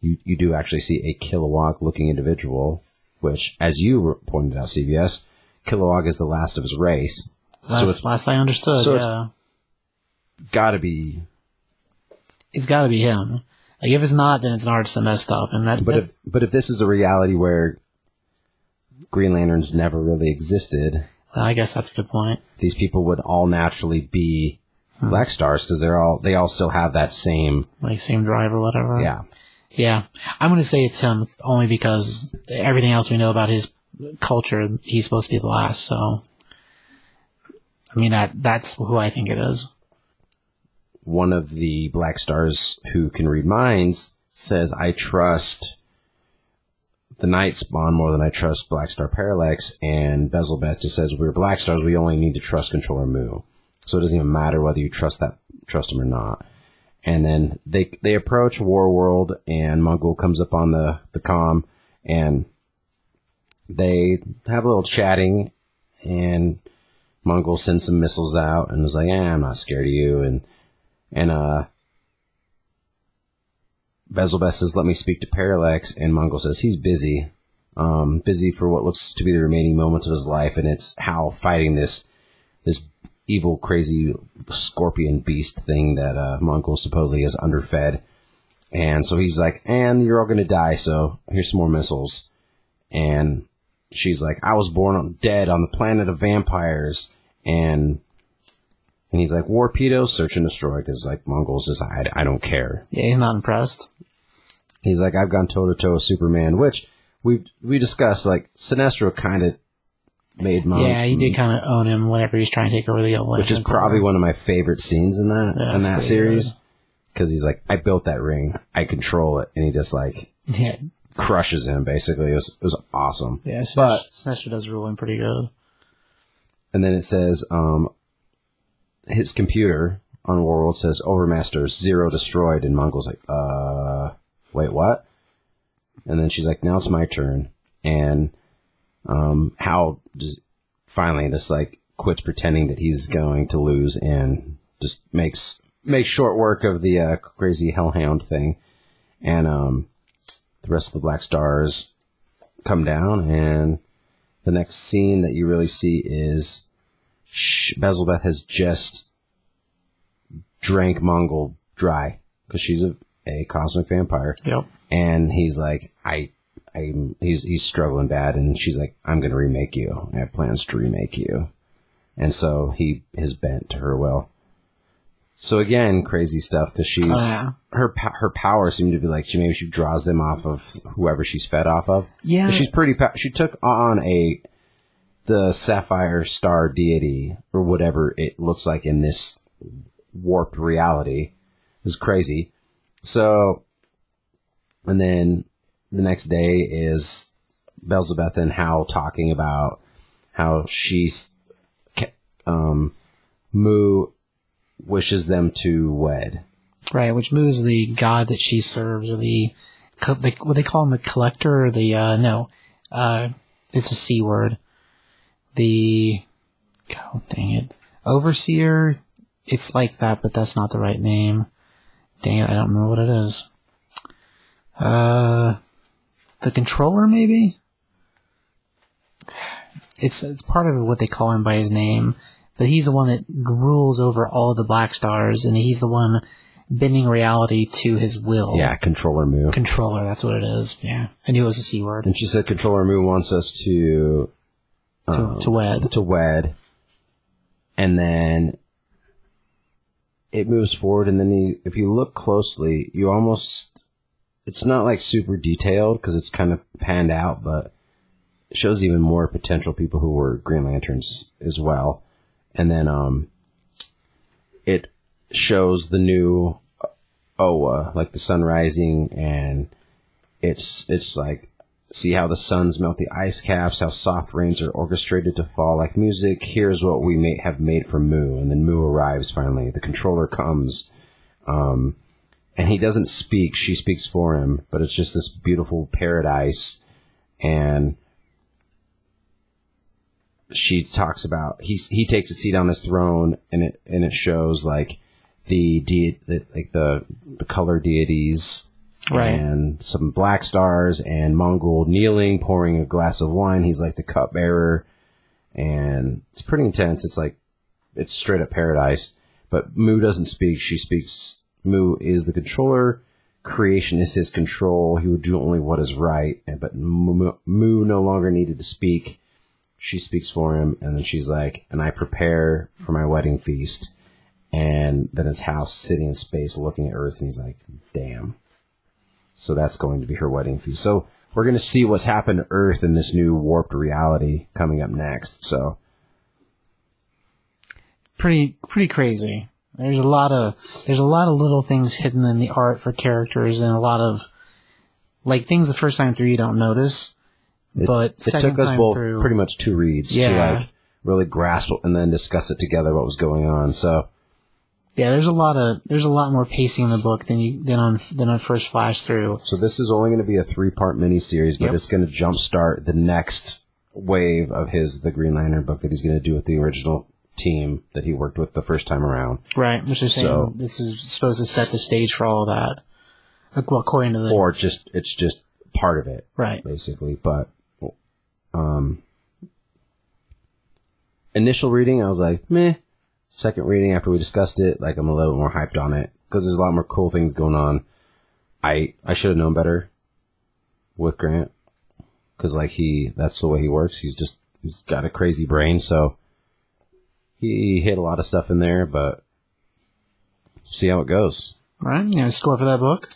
you you do actually see a Kilowog looking individual, which, as you pointed out, CBS, Kilowog is the last of his race, last, so it's last I understood, so yeah, got to be. it's got to be him. Like if it's not, then it's an artist that messed up, and that. But that- if but if this is a reality where Green Lanterns never really existed, I guess that's a good point. these people would all naturally be hmm. Black Stars because they're all they all still have that same Like same drive or whatever. yeah. yeah. I'm to say it's him only because everything else we know about his culture, he's supposed to be the last. So, I mean that that's who I think it is. One of the Black Stars who can read minds says, "I trust the Night Spawn more than I trust Black Star Parallax." And Belzebeth just says, "We're Black Stars. We only need to trust Controller Mu, so it doesn't even matter whether you trust that trust him or not." And then they they approach War World, and Mongul comes up on the the com, and they have a little chatting, and Mongul sends some missiles out, and was like, "Eh, I'm not scared of you," and and uh. Belzebeth says, "Let me speak to Parallax," and Mongul says he's busy, um, busy for what looks to be the remaining moments of his life, and it's Hal fighting this this evil, crazy scorpion beast thing that uh, Mongul supposedly has underfed. And so he's like, and you're all going to die, so here's some more missiles. And she's like, I was born on, dead on the planet of vampires. And and he's like, Warpedo, search and destroy, because like Monguls just, I, I don't care. Yeah, he's not impressed. He's like, I've gone toe to toe with Superman, which we we discussed. Like Sinestro kind of made Mon- yeah, he did kind of own him whenever he's trying to take over the Yellow which is probably one of my favorite scenes in that Yeah, in that series because he's like, I built that ring, I control it, and he just like [LAUGHS] Yeah, crushes him. Basically, it was it was awesome. yeah. But- But Sinestro does rule him pretty good. And then it says, um, his computer on World says Overmaster zero destroyed, and Mongul's like, uh, wait, what? And then she's like, now it's my turn, and um, Hal just finally just like quits pretending that he's going to lose and just makes makes short work of the uh, crazy hellhound thing, and um, the rest of the Black Stars come down, and the next scene that you really see is Sh- Belzebeth has just drank Mongul dry because she's a, a cosmic vampire, Yep. and he's like, I. I, he's he's struggling bad, and she's like, "I'm gonna remake you. I have plans to remake you," and so he is bent to her will. So again, crazy stuff because she's Oh, yeah. her her powers seem to be like she maybe she draws them off of whoever she's fed off of. Yeah, she's pretty. She took on a the sapphire star deity or whatever it looks like in this warped reality. Is crazy. So, and then the next day is Belzebeth and Hal talking about how she's um Mu wishes them to wed. Right, which moves the god that she serves, or the, the what they call him, the collector, or the uh, no, uh, it's a c word. The, oh dang it, overseer. It's like that, but that's not the right name. Dang it, I don't remember what it is. Uh, the controller, maybe. It's it's part of what they call him by his name, but he's the one that rules over all of the Black Stars, and he's the one bending reality to his will. Yeah, controller Mu. Controller, that's what it is. Yeah. I knew it was a C word. And she said controller Mu wants us to To, um, to wed. to wed, and then it moves forward. And then if you look closely, you almost it's not like super detailed because it's kind of panned out, but shows even more potential people who were Green Lanterns as well. And then um, it shows the new Oa, like the sun rising, and it's it's like see how the suns melt the ice caps, how soft rains are orchestrated to fall like music. Here's what we may have made for Mu, and then Mu arrives finally. The controller comes, um, and he doesn't speak. She speaks for him, but it's just this beautiful paradise, and she talks about he he takes a seat on his throne, and it and it shows like the de- like the the color deities Right. and some black stars and Mongul kneeling, pouring a glass of wine. He's like the cupbearer, and it's pretty intense. It's like it's straight up paradise. But Mu doesn't speak. She speaks. Mu is the controller. Creation is his control. He would do only what is right. And but Mu no longer needed to speak. She speaks for him, and then she's like, "And I prepare for my wedding feast." And then his house sitting in space, looking at Earth, and he's like, "Damn." So that's going to be her wedding feast. So we're going to see what's happened to Earth in this new warped reality coming up next. So Pretty, pretty crazy. There's a lot of, there's a lot of little things hidden in the art for characters and a lot of, like things the first time through you don't notice. But it took us both through, pretty much two reads to like really grasp and then discuss it together what was going on. So yeah, there's a lot of, there's a lot more pacing in the book than you, than on, than on first flash through. so this is only going to be a three part miniseries, but Yep. it's going to jumpstart the next wave of his the Green Lantern book that he's going to do with the original team that he worked with the first time around. Right, which is saying So- this is supposed to set the stage for all of that. Like, well, according to the Or just it's just part of it. right, basically. But um, initial reading, I was like, meh. Second reading, after we discussed it, like I'm a little more hyped on it because there's a lot more cool things going on. I I should have known better with Grant because like he that's the way he works. He's just he's got a crazy brain, so he hit a lot of stuff in there, but see how it goes. right. You gonna score for that book?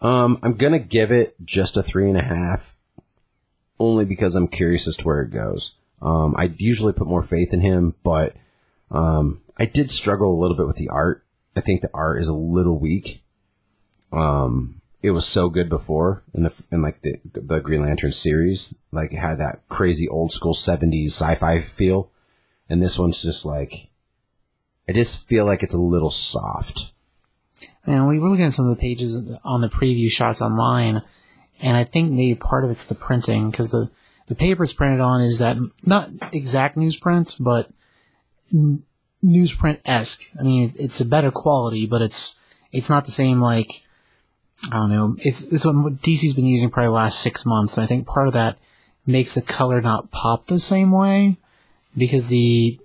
Um, I'm gonna give it just a three and a half, only because I'm curious as to where it goes. Um, I usually put more faith in him, but um, I did struggle a little bit with the art. I think the art is a little weak. Um, it was so good before in the in like the the Green Lantern series, like it had that crazy old school '70s sci-fi feel, and this one's just like, I just feel like it's a little soft. And we were looking at some of the pages on the preview shots online, and I think maybe part of it's the printing because the the paper it's printed on is that not exact newsprint, but n- newsprint esque. I mean, it's a better quality, but it's it's not the same like I don't know. It's it's what DC's been using probably the last six months. And I think part of that makes the color not pop the same way because the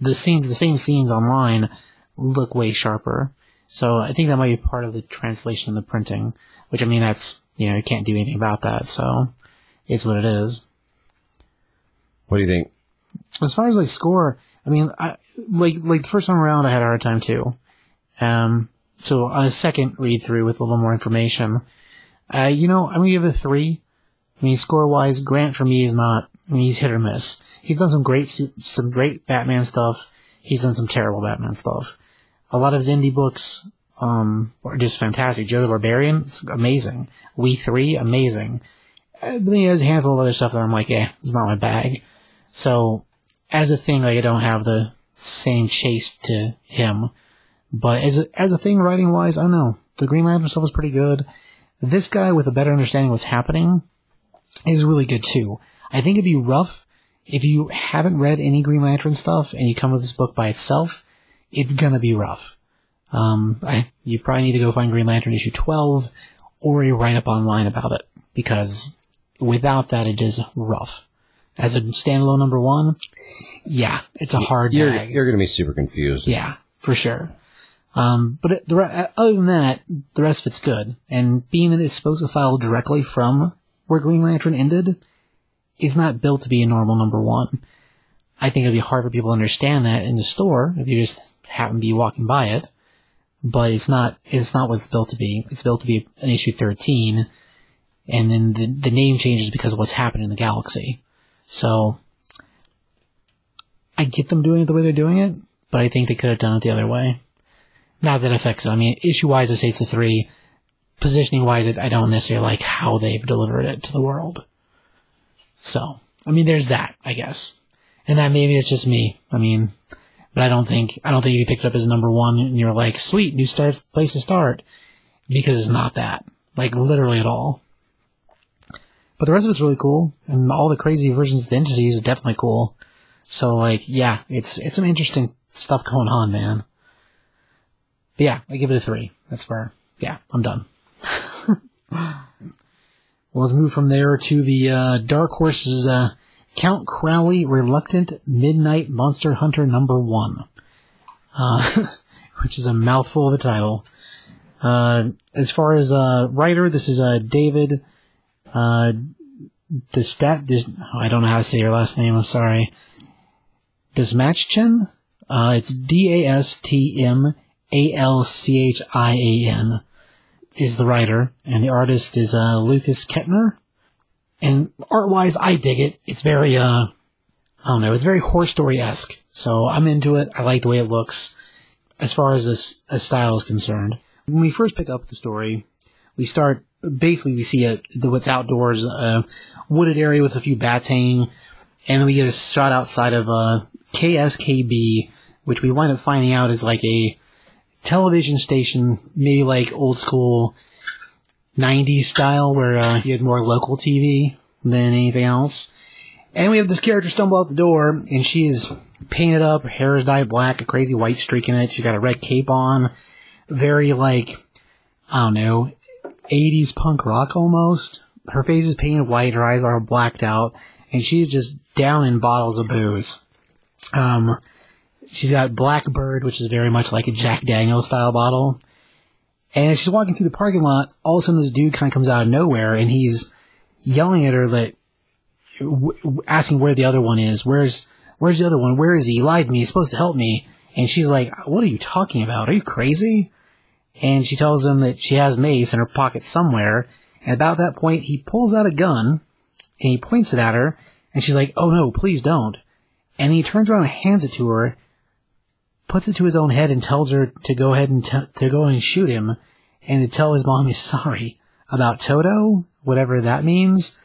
the scenes the same scenes online look way sharper. So I think that might be part of the translation and the printing, which I mean that's you know you can't do anything about that. So it's what it is. What do you think? As far as like score, I mean, I, like like the first time around, I had a hard time too. Um, so on a second read through with a little more information, uh, you know, I'm gonna give it a three. I mean, score wise, Grant for me is not. I mean, he's hit or miss. He's done some great, some great Batman stuff. He's done some terrible Batman stuff. A lot of his indie books, um, are just fantastic. Joe the Barbarian, it's amazing. We Three, amazing. Uh, But then he has a handful of other stuff that I'm like, eh, it's not my bag. So, as a thing, like I don't have the same chase to him. But as a, as a thing, writing wise, I don't know. The Green Lantern stuff was pretty good. This guy with a better understanding of what's happening is really good too. I think it'd be rough if you haven't read any Green Lantern stuff and you come with this book by itself. It's gonna be rough. Um, I, you probably need to go find Green Lantern issue 12 or a write up online about it because without that it is rough. As a standalone number one, yeah, it's a hard You're bag. you're gonna be super confused. Yeah, for sure. Um, but it, the re- uh, other than that, the rest of it's good. And being that it's supposed to follow directly from where Green Lantern ended, it's not built to be a normal number one. I think it'd be hard for people to understand that in the store if you just happen to be walking by it. But it's not. It's not what it's built to be. It's built to be an issue thirteen, and then the the name changes because of what's happened in the galaxy. So I get them doing it the way they're doing it, but I think they could have done it the other way. Not that affects it. I mean, issue wise, I say it's a three. Positioning wise, I don't necessarily like how they've delivered it to the world. So, I mean, there's that, I guess. And that maybe it's just me. I mean, but I don't think, I don't think you picked up as number one and you're like, sweet, new start, place to start. Because it's not that. Like, literally at all. But the rest of it's really cool. And all the crazy versions of the entities is definitely cool. So like, yeah, it's it's some interesting stuff going on, man. But yeah, I give it a three. That's where, yeah, I'm done. [LAUGHS] well, let's move from there to the uh, Dark Horse's uh, Count Crowley Reluctant Midnight Monster Hunter number one, uh, [LAUGHS] which is a mouthful of a title. Uh, as far as uh, writer, this is uh, David uh, Destat. Des- I don't know how to say your last name. I'm sorry. Desmatchchen. Uh, it's D A S T M A L C H I A N is the writer, and the artist is uh, Lucas Kettner. And art wise, I dig it. It's very, uh, I don't know, it's very horror story esque. So I'm into it. I like the way it looks. As far as this as style is concerned, when we first pick up the story, we start basically we see a the what's outdoors, a wooded area with a few bats hanging, and then we get a shot outside of uh, KSKB, which we wind up finding out is like a television station, maybe like old school 90s style, where uh, you had more local TV than anything else. And we have this character stumble out the door, and she is painted up, her hair is dyed black, a crazy white streak in it. She's got a red cape on, very like, I don't know, 80s punk rock almost. Her face is painted white, her eyes are blacked out, and she's just down in bottles of booze. Um, she's got Blackbird, which is very much like a Jack Daniel style bottle. And as she's walking through the parking lot, all of a sudden this dude kind of comes out of nowhere and he's yelling at her that, w- asking where the other one is. Where's, where's the other one? Where is he? He lied to me. He's supposed to help me. And she's like, what are you talking about? Are you crazy? And she tells him that she has mace in her pocket somewhere. And about that point, he pulls out a gun and he points it at her. And she's like, oh no, please don't. And he turns around and hands it to her, puts it to his own head and tells her to go ahead and t- to go and shoot him and to tell his mom he's [LAUGHS] sorry about Toto, whatever that means.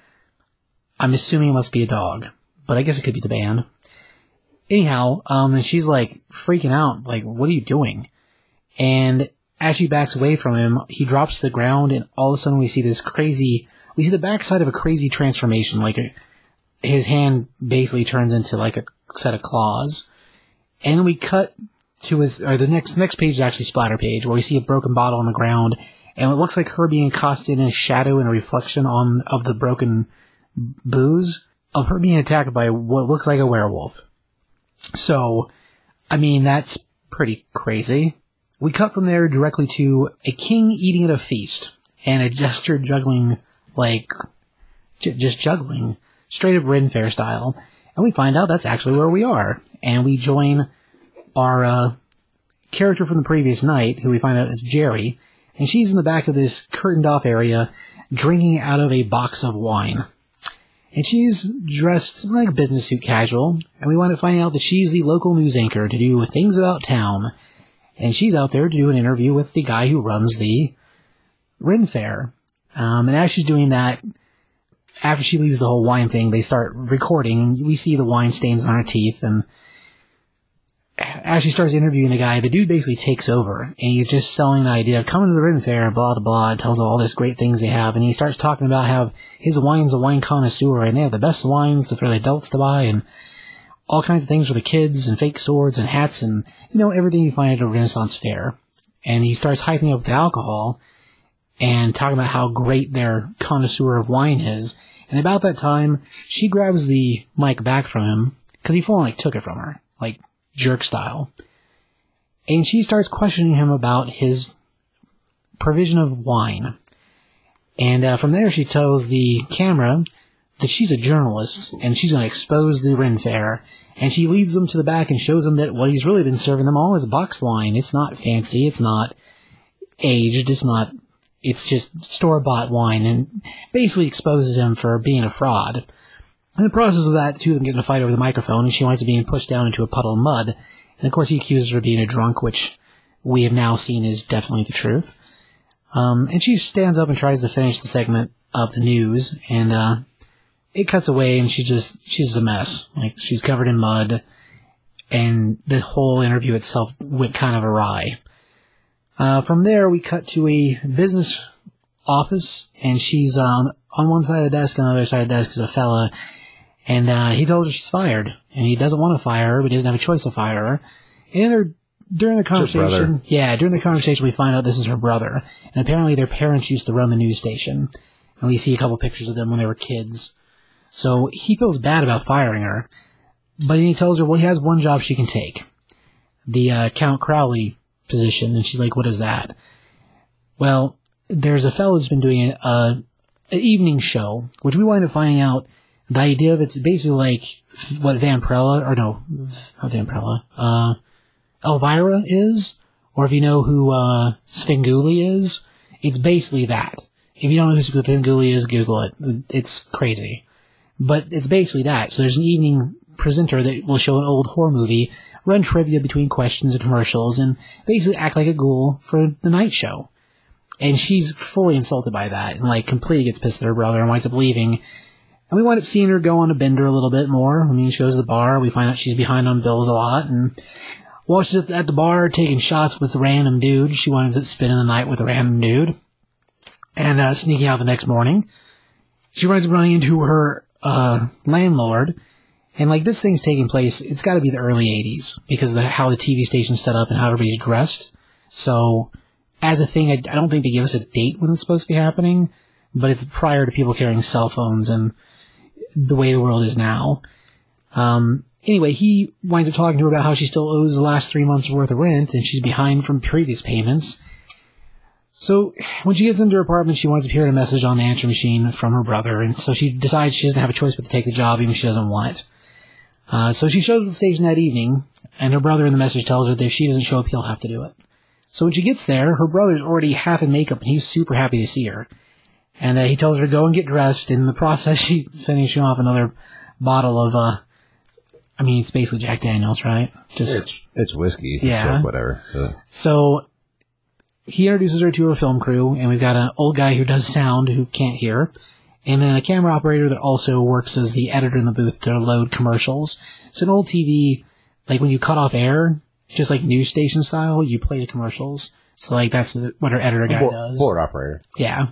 I'm assuming it must be a dog, but I guess it could be the band. Anyhow, um, and she's like freaking out, like, what are you doing? And as she backs away from him, he drops to the ground and all of a sudden we see this crazy, we see the backside of a crazy transformation, like his hand basically turns into like a set of claws. And we cut to his, or the next, next page is actually splatter page, where we see a broken bottle on the ground, and it looks like her being accosted in a shadow and a reflection on, of the broken booze, of her being attacked by what looks like a werewolf. So, I mean, that's pretty crazy. We cut from there directly to a king eating at a feast, and a jester juggling, like, j- just juggling, straight up Ren Fair style. And we find out that's actually where we are. And we join our, uh, character from the previous night, who we find out is Jerry, and she's in the back of this curtained off area drinking out of a box of wine. And she's dressed like a business suit casual, and we wind up finding out that she's the local news anchor to do things about town. And she's out there to do an interview with the guy who runs the Ren Fair. Um, and as she's doing that, after she leaves the whole wine thing, they start recording, and we see the wine stains on her teeth, and as she starts interviewing the guy, the dude basically takes over, and he's just selling the idea of coming to the Ren Fair, and blah, blah, blah, tells all this great things they have, and he starts talking about how his wine's a wine connoisseur, and they have the best wines for the adults to buy, and all kinds of things for the kids, and fake swords, and hats, and, you know, everything you find at a Renaissance fair. And he starts hyping up the alcohol, and talking about how great their connoisseur of wine is, and about that time, she grabs the mic back from him, because he full like took it from her, like, jerk style. And she starts questioning him about his provision of wine. And uh, from there, she tells the camera that she's a journalist and she's going to expose the Ren Fair. And she leads them to the back and shows them that what he's really been serving them all is box wine. It's not fancy. It's not aged. It's not. It's just store bought wine, and basically exposes him for being a fraud. In the process of that, the two of them get in a fight over the microphone, and she winds up being pushed down into a puddle of mud. And of course, he accuses her of being a drunk, which we have now seen is definitely the truth. Um, and she stands up and tries to finish the segment of the news, and uh, it cuts away, and she just she's a mess. Like she's covered in mud, and the whole interview itself went kind of awry. Uh, from there, we cut to a business office, and she's um, on one side of the desk, and on the other side of the desk is a fella, and uh, he tells her she's fired, and he doesn't want to fire her, but he doesn't have a choice to fire her. And they're, during the conversation, yeah, during the conversation, we find out this is her brother, and apparently their parents used to run the news station, and we see a couple pictures of them when they were kids. So he feels bad about firing her, but he tells her, well, he has one job she can take, the uh, Count Crowley position, and she's like, what is that? Well, there's a fellow who's been doing a, uh, an evening show, which we wind up finding out the idea of it's basically like what Vampirella, or no, not Vampirella, uh, Elvira is, or if you know who, uh, Svengoolie is, it's basically that. If you don't know who Svengoolie is, Google it. It's crazy. But it's basically that. So there's an evening presenter that will show an old horror movie, run trivia between questions and commercials, and basically act like a ghoul for the night show. And she's fully insulted by that, and like completely gets pissed at her brother and winds up leaving. And we wind up seeing her go on a bender a little bit more. I mean, she goes to the bar. We find out she's behind on bills a lot. And while she's at- the bar taking shots with random dude, she winds up spending the night with a random dude. And uh, sneaking out the next morning. She winds up running into her uh, landlord. And like this thing's taking place, it's got to be the early 80s because of how the TV station's set up and how everybody's dressed. So, as a thing, I, I don't think they give us a date when it's supposed to be happening, but it's prior to people carrying cell phones and the way the world is now. Um, anyway, he winds up talking to her about how she still owes the last three months worth of rent and she's behind from previous payments. So when she gets into her apartment, she winds up hearing a message on the answer machine from her brother, and so she decides she doesn't have a choice but to take the job, even if she doesn't want it. Uh, so she shows up at the station that evening, and her brother in the message tells her that if she doesn't show up, he'll have to do it. So when she gets there, her brother's already half in makeup, and he's super happy to see her. And uh, he tells her to go and get dressed. In the process, [LAUGHS] she's finishing off another bottle of, uh, I mean, it's basically Jack Daniels, right? Just It's it's whiskey. Yeah. So whatever. So he introduces her to her film crew, and we've got an old guy who does sound who can't hear, and then a camera operator that also works as the editor in the booth to load commercials. It's an old TV, like when you cut off air, just like news station style, you play the commercials. So like that's what our editor guy board, does. board operator. Yeah.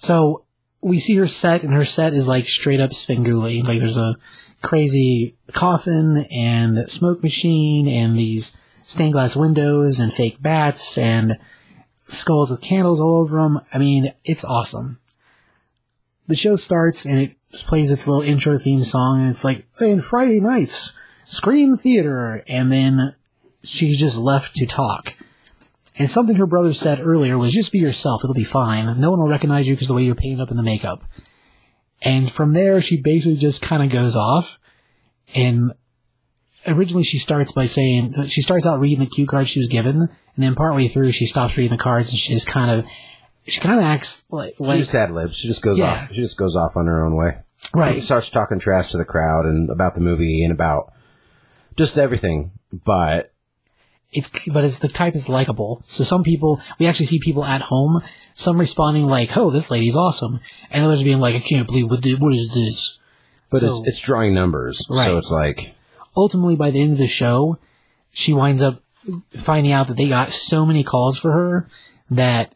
So we see her set, and her set is like straight up Svengoolie. Like there's a crazy coffin and smoke machine and these stained glass windows and fake bats and skulls with candles all over them. I mean, it's awesome. The show starts and it plays its little intro theme song, and it's like, and Friday nights, Scream Theater, and then she's just left to talk. And something her brother said earlier was just be yourself, it'll be fine. No one will recognize you because the way you're painted up in the makeup. And from there, she basically just kind of goes off. And originally she starts by saying she starts out reading the cue card she was given, and then partway through she stops reading the cards and she just kind of she kind of acts like She like just ad libs. She just goes Yeah. off. She just goes off on her own way. Right. She starts talking trash to the crowd and about the movie and about just everything. But It's but it's the type is likable. So some people we actually see people at home, some responding like, "Oh, this lady's awesome," and others being like, "I can't believe what the, what is this." but So- it's it's drawing numbers, Right. so it's like ultimately by the end of the show, she winds up finding out that they got so many calls for her that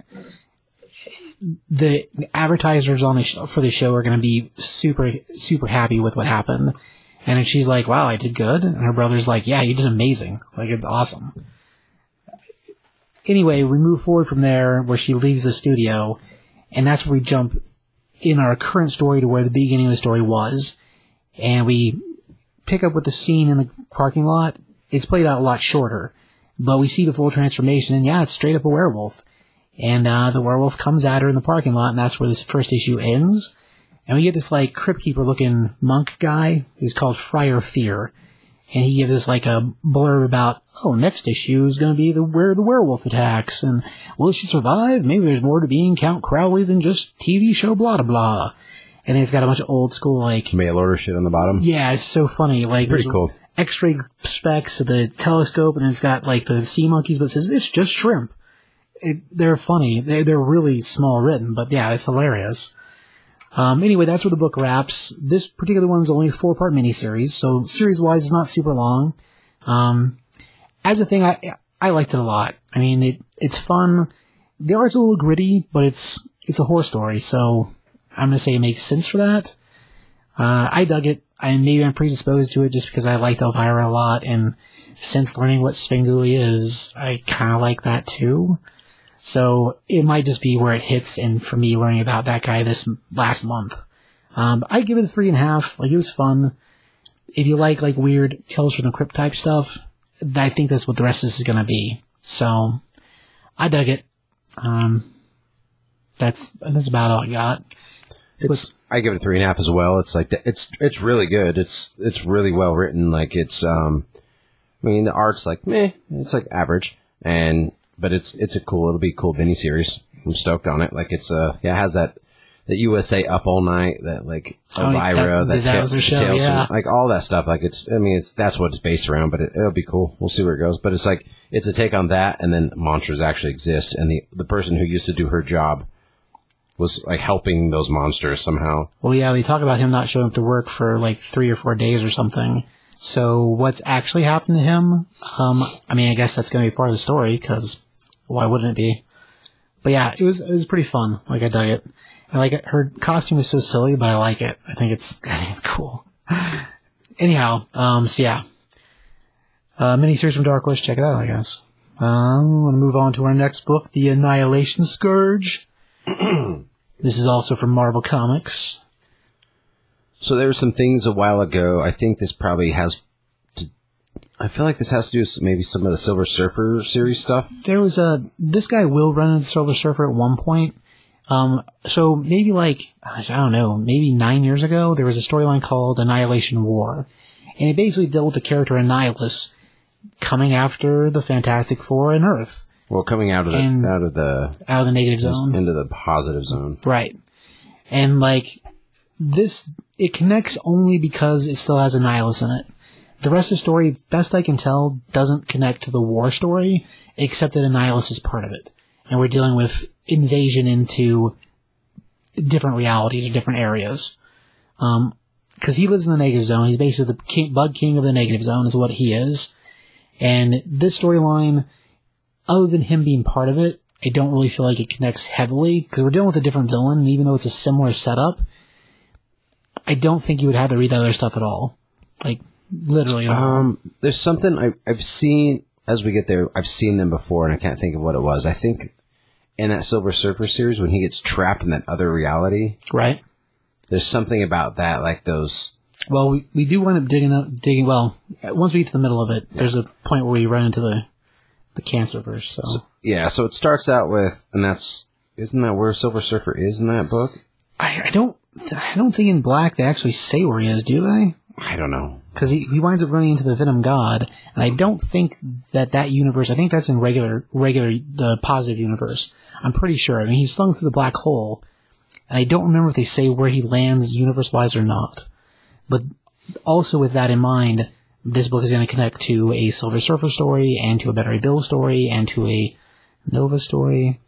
the advertisers on the show, for the show are going to be super super happy with what happened. And she's like, "Wow, I did good." And her brother's like, "Yeah, you did amazing. Like it's awesome." Anyway, we move forward from there where she leaves the studio, and that's where we jump in our current story to where the beginning of the story was. And we pick up with the scene in the parking lot, it's played out a lot shorter. But we see the full transformation, and yeah, it's straight up a werewolf. And uh, the werewolf comes at her in the parking lot, and that's where this first issue ends. And we get this like crypt keeper looking monk guy. He's called Friar Fear, and he gives us like a blurb about, oh, next issue is going to be the where the werewolf attacks, and will she survive? Maybe there's more to being Count Crowley than just TV show blah blah blah. And then it's got a bunch of old school like mail order shit on the bottom. yeah, it's so funny. Like Pretty cool. X-ray specs of the telescope, and it's got like the sea monkeys, but it says it's just shrimp. It, they're funny. They're, they're really small written, but yeah, it's hilarious. Um, anyway, that's where the book wraps. This particular one's only a four-part miniseries, so series-wise, it's not super long. Um, as a thing, I I liked it a lot. I mean, it it's fun. The art's a little gritty, but it's it's a horror story, so I'm gonna say it makes sense for that. Uh, I dug it. I maybe I'm predisposed to it just because I liked Elvira a lot, and since learning what Svengoolie is, I kind of like that too. So it might just be where it hits, and for me, learning about that guy this last month, um, I give it a three and a half. Like it was fun. If you like like weird Tales from the Crypt type stuff, I think that's what the rest of this is gonna be. So I dug it. Um, that's that's about all I got. It's I give it a three and a half as well. It's like it's it's really good. It's it's really well written. Like it's um, I mean the art's like meh. It's like average, and but it's it's a cool. It'll be a cool mini series. I'm stoked on it. Like it's uh yeah, it has that that USA Up All Night, that like Oh, Elvira, that- that, that Ta- show, Tales from- yeah. like all that stuff. Like it's I mean it's that's what it's based around. But it, it'll be cool. We'll see where it goes. But it's like it's a take on that, and then monsters actually exist, and the the person who used to do her job was like helping those monsters somehow. Well, yeah, they talk about him not showing up to work for like three or four days or something. So what's actually happened to him? Um, I mean, I guess that's going to be part of the story because why wouldn't it be? But yeah, it was it was pretty fun. Like I dug it. I like. Her costume is so silly, but I like it. I think it's [LAUGHS] I think it's cool. Anyhow, um, so yeah, uh, miniseries from Dark Horse. Check it out, I guess. Um, to move on to our next book, The Annihilation Scourge. [CLEARS THROAT] this is also from Marvel Comics. So there were some things a while ago. I think this probably has. I feel like this has to do with maybe some of the Silver Surfer series stuff. there was a this guy will run into Silver Surfer at one point. Um, so maybe like I don't know, maybe nine years ago, there was a storyline called Annihilation War, and it basically dealt with the character Annihilus coming after the Fantastic Four and Earth Well, coming out of the And- out of the out of the negative zone. into the positive zone. Right. And like this it connects only because it still has Annihilus in it. The rest of the story, best I can tell, doesn't connect to the war story, except that Annihilus is part of it. And we're dealing with invasion into different realities or different areas. Um, cause he lives in the negative zone. He's basically the king, bug king of the negative zone is what he is. And this storyline, other than him being part of it, I don't really feel like it connects heavily because we're dealing with a different villain, and even though it's a similar setup, I don't think you would have to read the other stuff at all. Like literally. Um, there's something I, I've seen as we get there. I've seen them before, and I can't think of what it was. I think in that Silver Surfer series when he gets trapped in that other reality, right? there's something about that, like those. Well, we, we do wind up digging up, digging. Well, once we get to the middle of it, there's a point where we run into the the cancerverse. So, Yeah, so it starts out with, and that's isn't that where Silver Surfer is in that book? I, I don't I don't think in Black they actually say where he is, do they? I don't know. because he, he winds up running into the Venom God, and I don't think that that universe. I think that's in regular regular the positive universe. I'm pretty sure. I mean, he's flung through the black hole, and I don't remember if they say where he lands universe wise or not. But also with that in mind, this book is going to connect to a Silver Surfer story, and to a Beta Ray Bill story, and to a Nova story.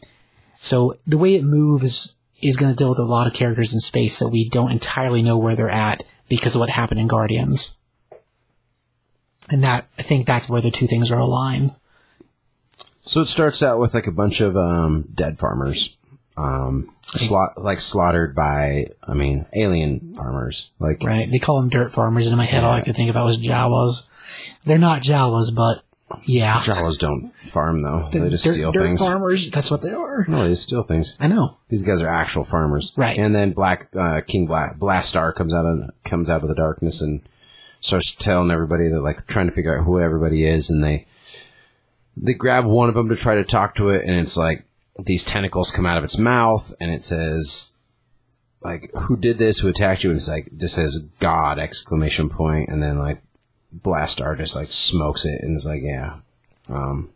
So the way it moves is going to deal with a lot of characters in space that we don't entirely know where they're at because of what happened in Guardians. And that, I think that's where the two things are aligned. So it starts out with like a bunch of um, dead farmers, um, like slaughtered by, I mean, alien farmers. Like, Right? They call them dirt farmers, and in my head, all I could think about was Jawas. They're not Jawas, but yeah. Jawas don't farm though; they just dirt, steal dirt things. farmers, that's what they are. No, they steal things. I know. These guys are actual farmers, Right. And then Black uh, King Black Blastaar comes out of comes out of the darkness and starts telling everybody that like trying to figure out who everybody is, and they they grab one of them to try to talk to it, and it's like these tentacles come out of its mouth, and it says like who did this, who attacked you, and it's like this says God exclamation point, and then like Blastaar just like smokes it and is like yeah, um,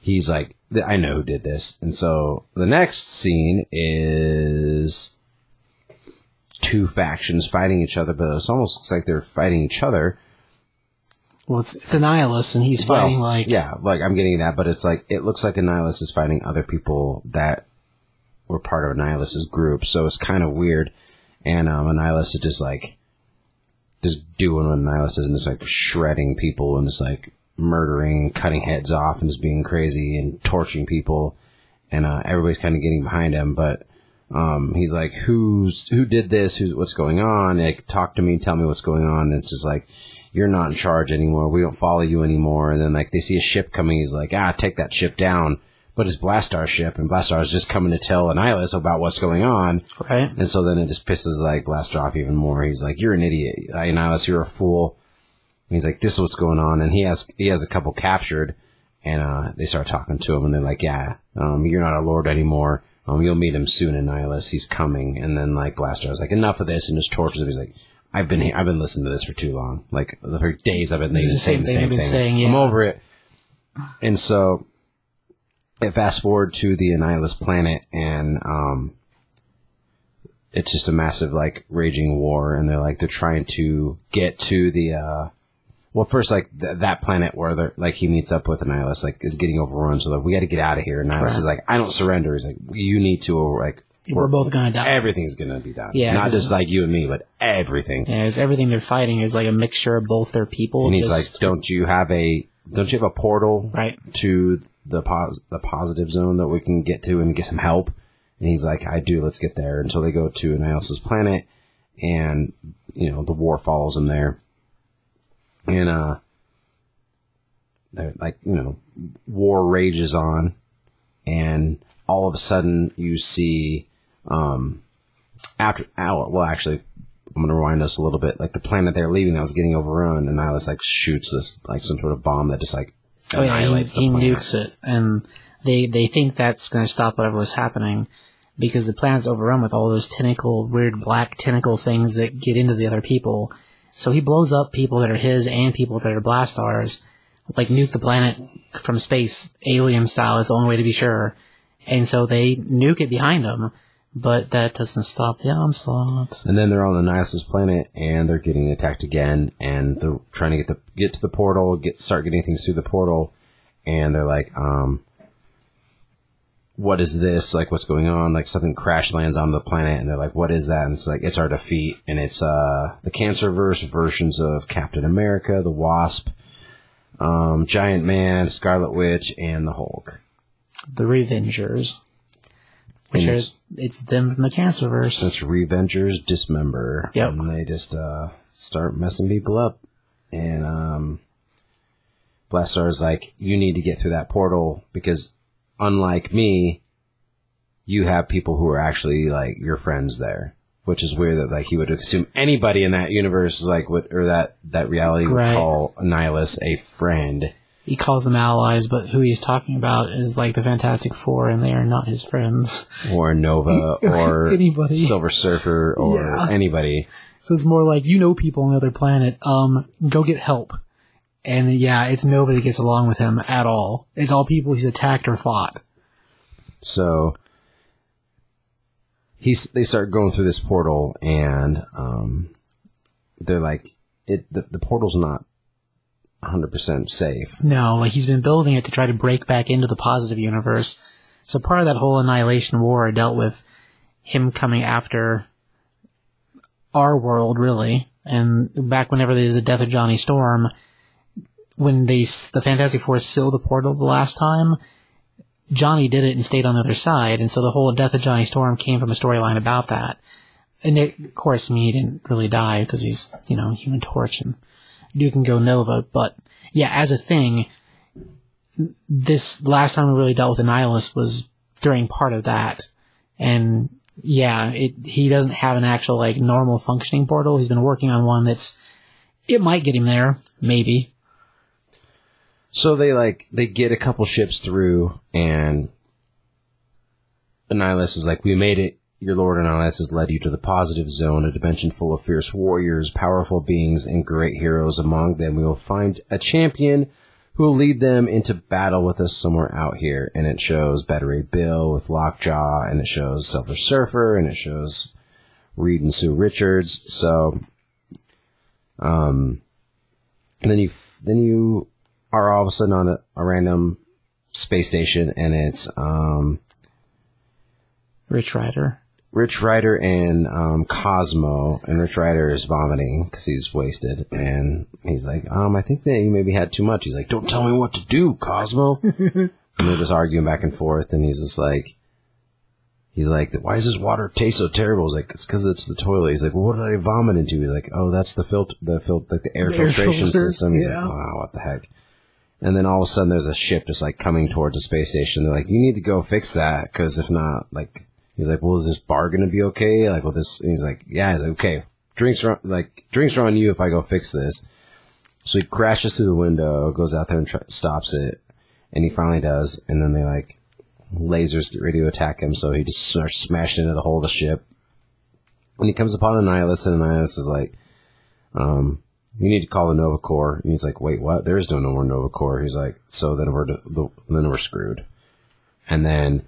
he's like, I know who did this. And so the next scene is two factions fighting each other, but it almost looks like they're fighting each other. Well, it's, it's a nihilist, and he's fighting Well, like yeah, like I'm getting that, but it's like it looks like Annihilus is fighting other people that were part of Annihilus's group, so it's kind of weird. And um, Annihilus is just like just doing what Annihilus does, and just like shredding people and just like murdering, cutting heads off, and just being crazy and torching people. And uh, everybody's kind of getting behind him, but um, he's like, "Who's who did this? Who's what's going on? Like, talk to me, tell me what's going on." And it's just like, "You're not in charge anymore. We don't follow you anymore." And then like they see a ship coming, he's like, "Ah, take that ship down." But it's Blastaar's ship, and Blastaar is just coming to tell Annihilus about what's going on. right. And so then it just pisses like Blastaar off even more. He's like, "You're an idiot, Annihilus. You're a fool." And he's like, "This is what's going on." And he has he has a couple captured, and uh, they start talking to him, and they're like, "Yeah, um, you're not a lord anymore. Um, you'll meet him soon, Annihilus. He's coming." And then like Blastaar's like, "Enough of this," and just tortures him. He's like. I've been here, I've been listening to this for too long. Like for days, I've been This is saying the same same thing thing. Saying, yeah. I'm over it. And so, fast forward to the Annihilus planet, and um, it's just a massive like raging war and they're like they're trying to get to the uh well first like th- that planet where they're like he meets up with Annihilus like is getting overrun so like we got to get out of here and Annihilus Right. is like I don't surrender he's like you need to or like We're both gonna die. everything's gonna be done Yeah, not just like you and me but everything Yeah, 'cause everything they're fighting is like a mixture of both their people. and he's like don't you have a don't you have a portal Right. to the pos- the positive zone that we can get to and get some help? And he's like I do let's get there. And so they go to Annihilus's planet and you know the war follows them there. And uh they're like you know war rages on and all of a sudden you see um after well actually I'm gonna rewind us a little bit like the planet they're leaving that was getting overrun and Nihilus like shoots this like some sort of bomb that just like Oh yeah, he, annihilates the planet. He nukes it, and they they think that's to stop whatever was happening because the planet's overrun with all those tentacle, weird black tentacle things that get into the other people. So he blows up people that are his and people that are Blastaars, like nuke the planet from space, alien style. It's the only way to be sure. And so they nuke it behind them, but that doesn't stop the onslaught. And then they're on the Nisus planet, and they're getting attacked again, and they're trying to get the get to the portal, get start getting things through the portal, and they're like, um, "What is this? Like, what's going on? Like, something crash lands on the planet, and they're like, "What is that?" And it's like, "It's our defeat," and it's uh the Cancerverse versions of Captain America, the Wasp, um, Giant Man, Scarlet Witch, and the Hulk. The Revengers. Which And are, it's- it's them from the Cancerverse. That's Revengers Dismember. Yep. And they just uh, start messing people up. And um, Blastaar's like, you need to get through that portal because, unlike me, you have people who are actually like your friends there. Which is weird that like he would assume anybody in that universe like would or that that reality would Right. call Annihilus a friend. He calls them allies, but who he's talking about is like the Fantastic Four, and they are not his friends. or Nova [LAUGHS] or Anybody. Silver Surfer or Yeah. anybody. So it's more like you know people on the other planet. Um, go get help. And yeah, it's nobody gets along with him at all. It's all people he's attacked or fought. So he's they start going through this portal and um they're like it the, the portal's not 100% safe. No, like he's been building it to try to break back into the positive universe. So part of that whole annihilation war dealt with him coming after our world, really. And back whenever they did the death of Johnny Storm, when they the Fantastic Four sealed the portal the last time, Johnny did it and stayed on the other side, and so the whole death of Johnny Storm came from a storyline about that. And it, of course, I mean, he didn't really die because he's, you know, Human Torch and Duke can Go Nova. But yeah, as a thing, this last time we really dealt with Annihilus was during part of that. And yeah, it, he doesn't have an actual, like, normal functioning portal. He's been working on one that's, it might get him there, maybe. So they like they get a couple ships through and Annihilus is like, We made it. Your Lord and Annihilus has led you to the positive zone, a dimension full of fierce warriors, powerful beings, and great heroes. Among them, we will find a champion who will lead them into battle with us somewhere out here. And it shows Ray Bill with Lockjaw, and it shows Silver Surfer, and it shows Reed and Sue Richards. So, um, then you then you are all of a sudden on a, a random space station, and it's um, Rich Rider. Rich Rider and um, Cosmo, and Rich Rider is vomiting because he's wasted, and he's like, um, I think that you maybe had too much. He's like, don't tell me what to do, Cosmo. [LAUGHS] and they're just arguing back and forth, and he's just like, he's like, why does this water taste so terrible? He's like, it's because it's the toilet. He's like, well, what did I vomit into? He's like, oh, that's the filter, the filter, like the air The air filtration filter, system. He's yeah. like, wow, what the heck? And then all of a sudden, there's a ship just like coming towards the space station. They're like, "You need to go fix that because if not, like, he's like, well, is this bar gonna be okay? Like, will this?" And he's like, "Yeah." He's like, "Okay, drinks are like drinks are on you if I go fix this." So he crashes through the window, goes out there and try, stops it, and he finally does. And then they like lasers get ready to attack him, so he just starts smashing into the hull of the ship. When he comes upon Annihilus, and Annihilus is like, um, you need to call the Nova Corps. And he's like, wait, what? There is no more Nova Corps. He's like, so then we're, then we're screwed. And then,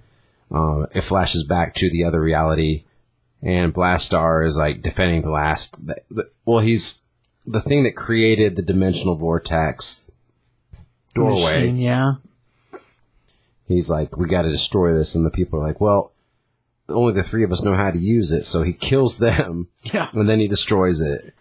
uh, it flashes back to the other reality and Blastaar is like defending the last, well, he's the thing that created the dimensional vortex doorway. Machine, yeah. He's like, we got to destroy this. And the people are like, well, only the three of us know how to use it. So he kills them [LAUGHS] Yeah. and then he destroys it.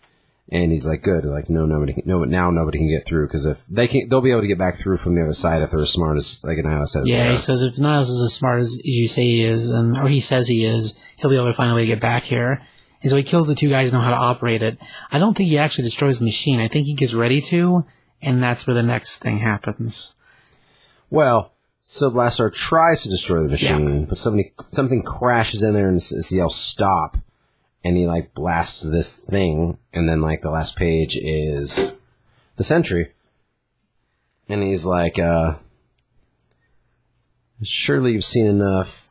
And he's like, good. Like, no, nobody, can, no, now nobody can get through because if they can, they'll be able to get back through from the other side if they're as smart as like Niles says. Yeah, he says if Niles is as smart as you say he is, and or he says he is, he'll be able to find a way to get back here. And so he kills the two guys who know how to operate it. I don't think he actually destroys the machine. I think he gets ready to, and that's where the next thing happens. Well, so Blastaar tries to destroy the machine, but somebody something crashes in there and s- s- yells stop, and he like blasts this thing, and then like the last page is the Sentry, and he's like, uh, "Surely you've seen enough."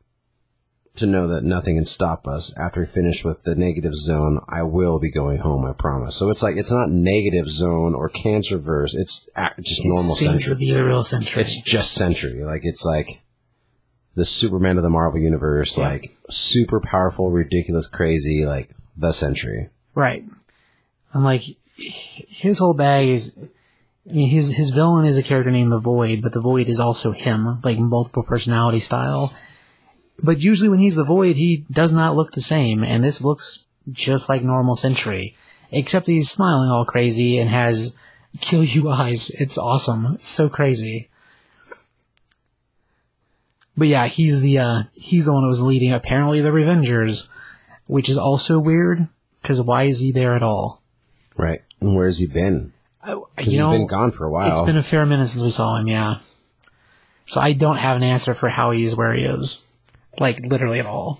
To know that nothing can stop us. After we finish with the negative zone, I will be going home. I promise. So it's like it's not negative zone or Cancerverse. It's just normal it seems Sentry. to be the real Sentry. It's just Sentry. Like it's like the Superman of the Marvel universe, like super powerful, ridiculous, crazy, like the Sentry. Right. I'm like, his whole bag is, I mean, his, his villain is a character named the Void, but the Void is also him, like multiple personality style. But usually when he's the Void, he does not look the same, and this looks just like normal Sentry. Except he's smiling all crazy and has kill you [LAUGHS] eyes. It's awesome. It's so crazy. But yeah, he's the, uh, he's the one who was leading apparently the Revengers, which is also weird, because why is he there at all? Right. And where's he been? You he's know, been gone for a while. it's been a fair minute since we saw him, yeah. So I don't have an answer for how he's where he is. Like, literally at all.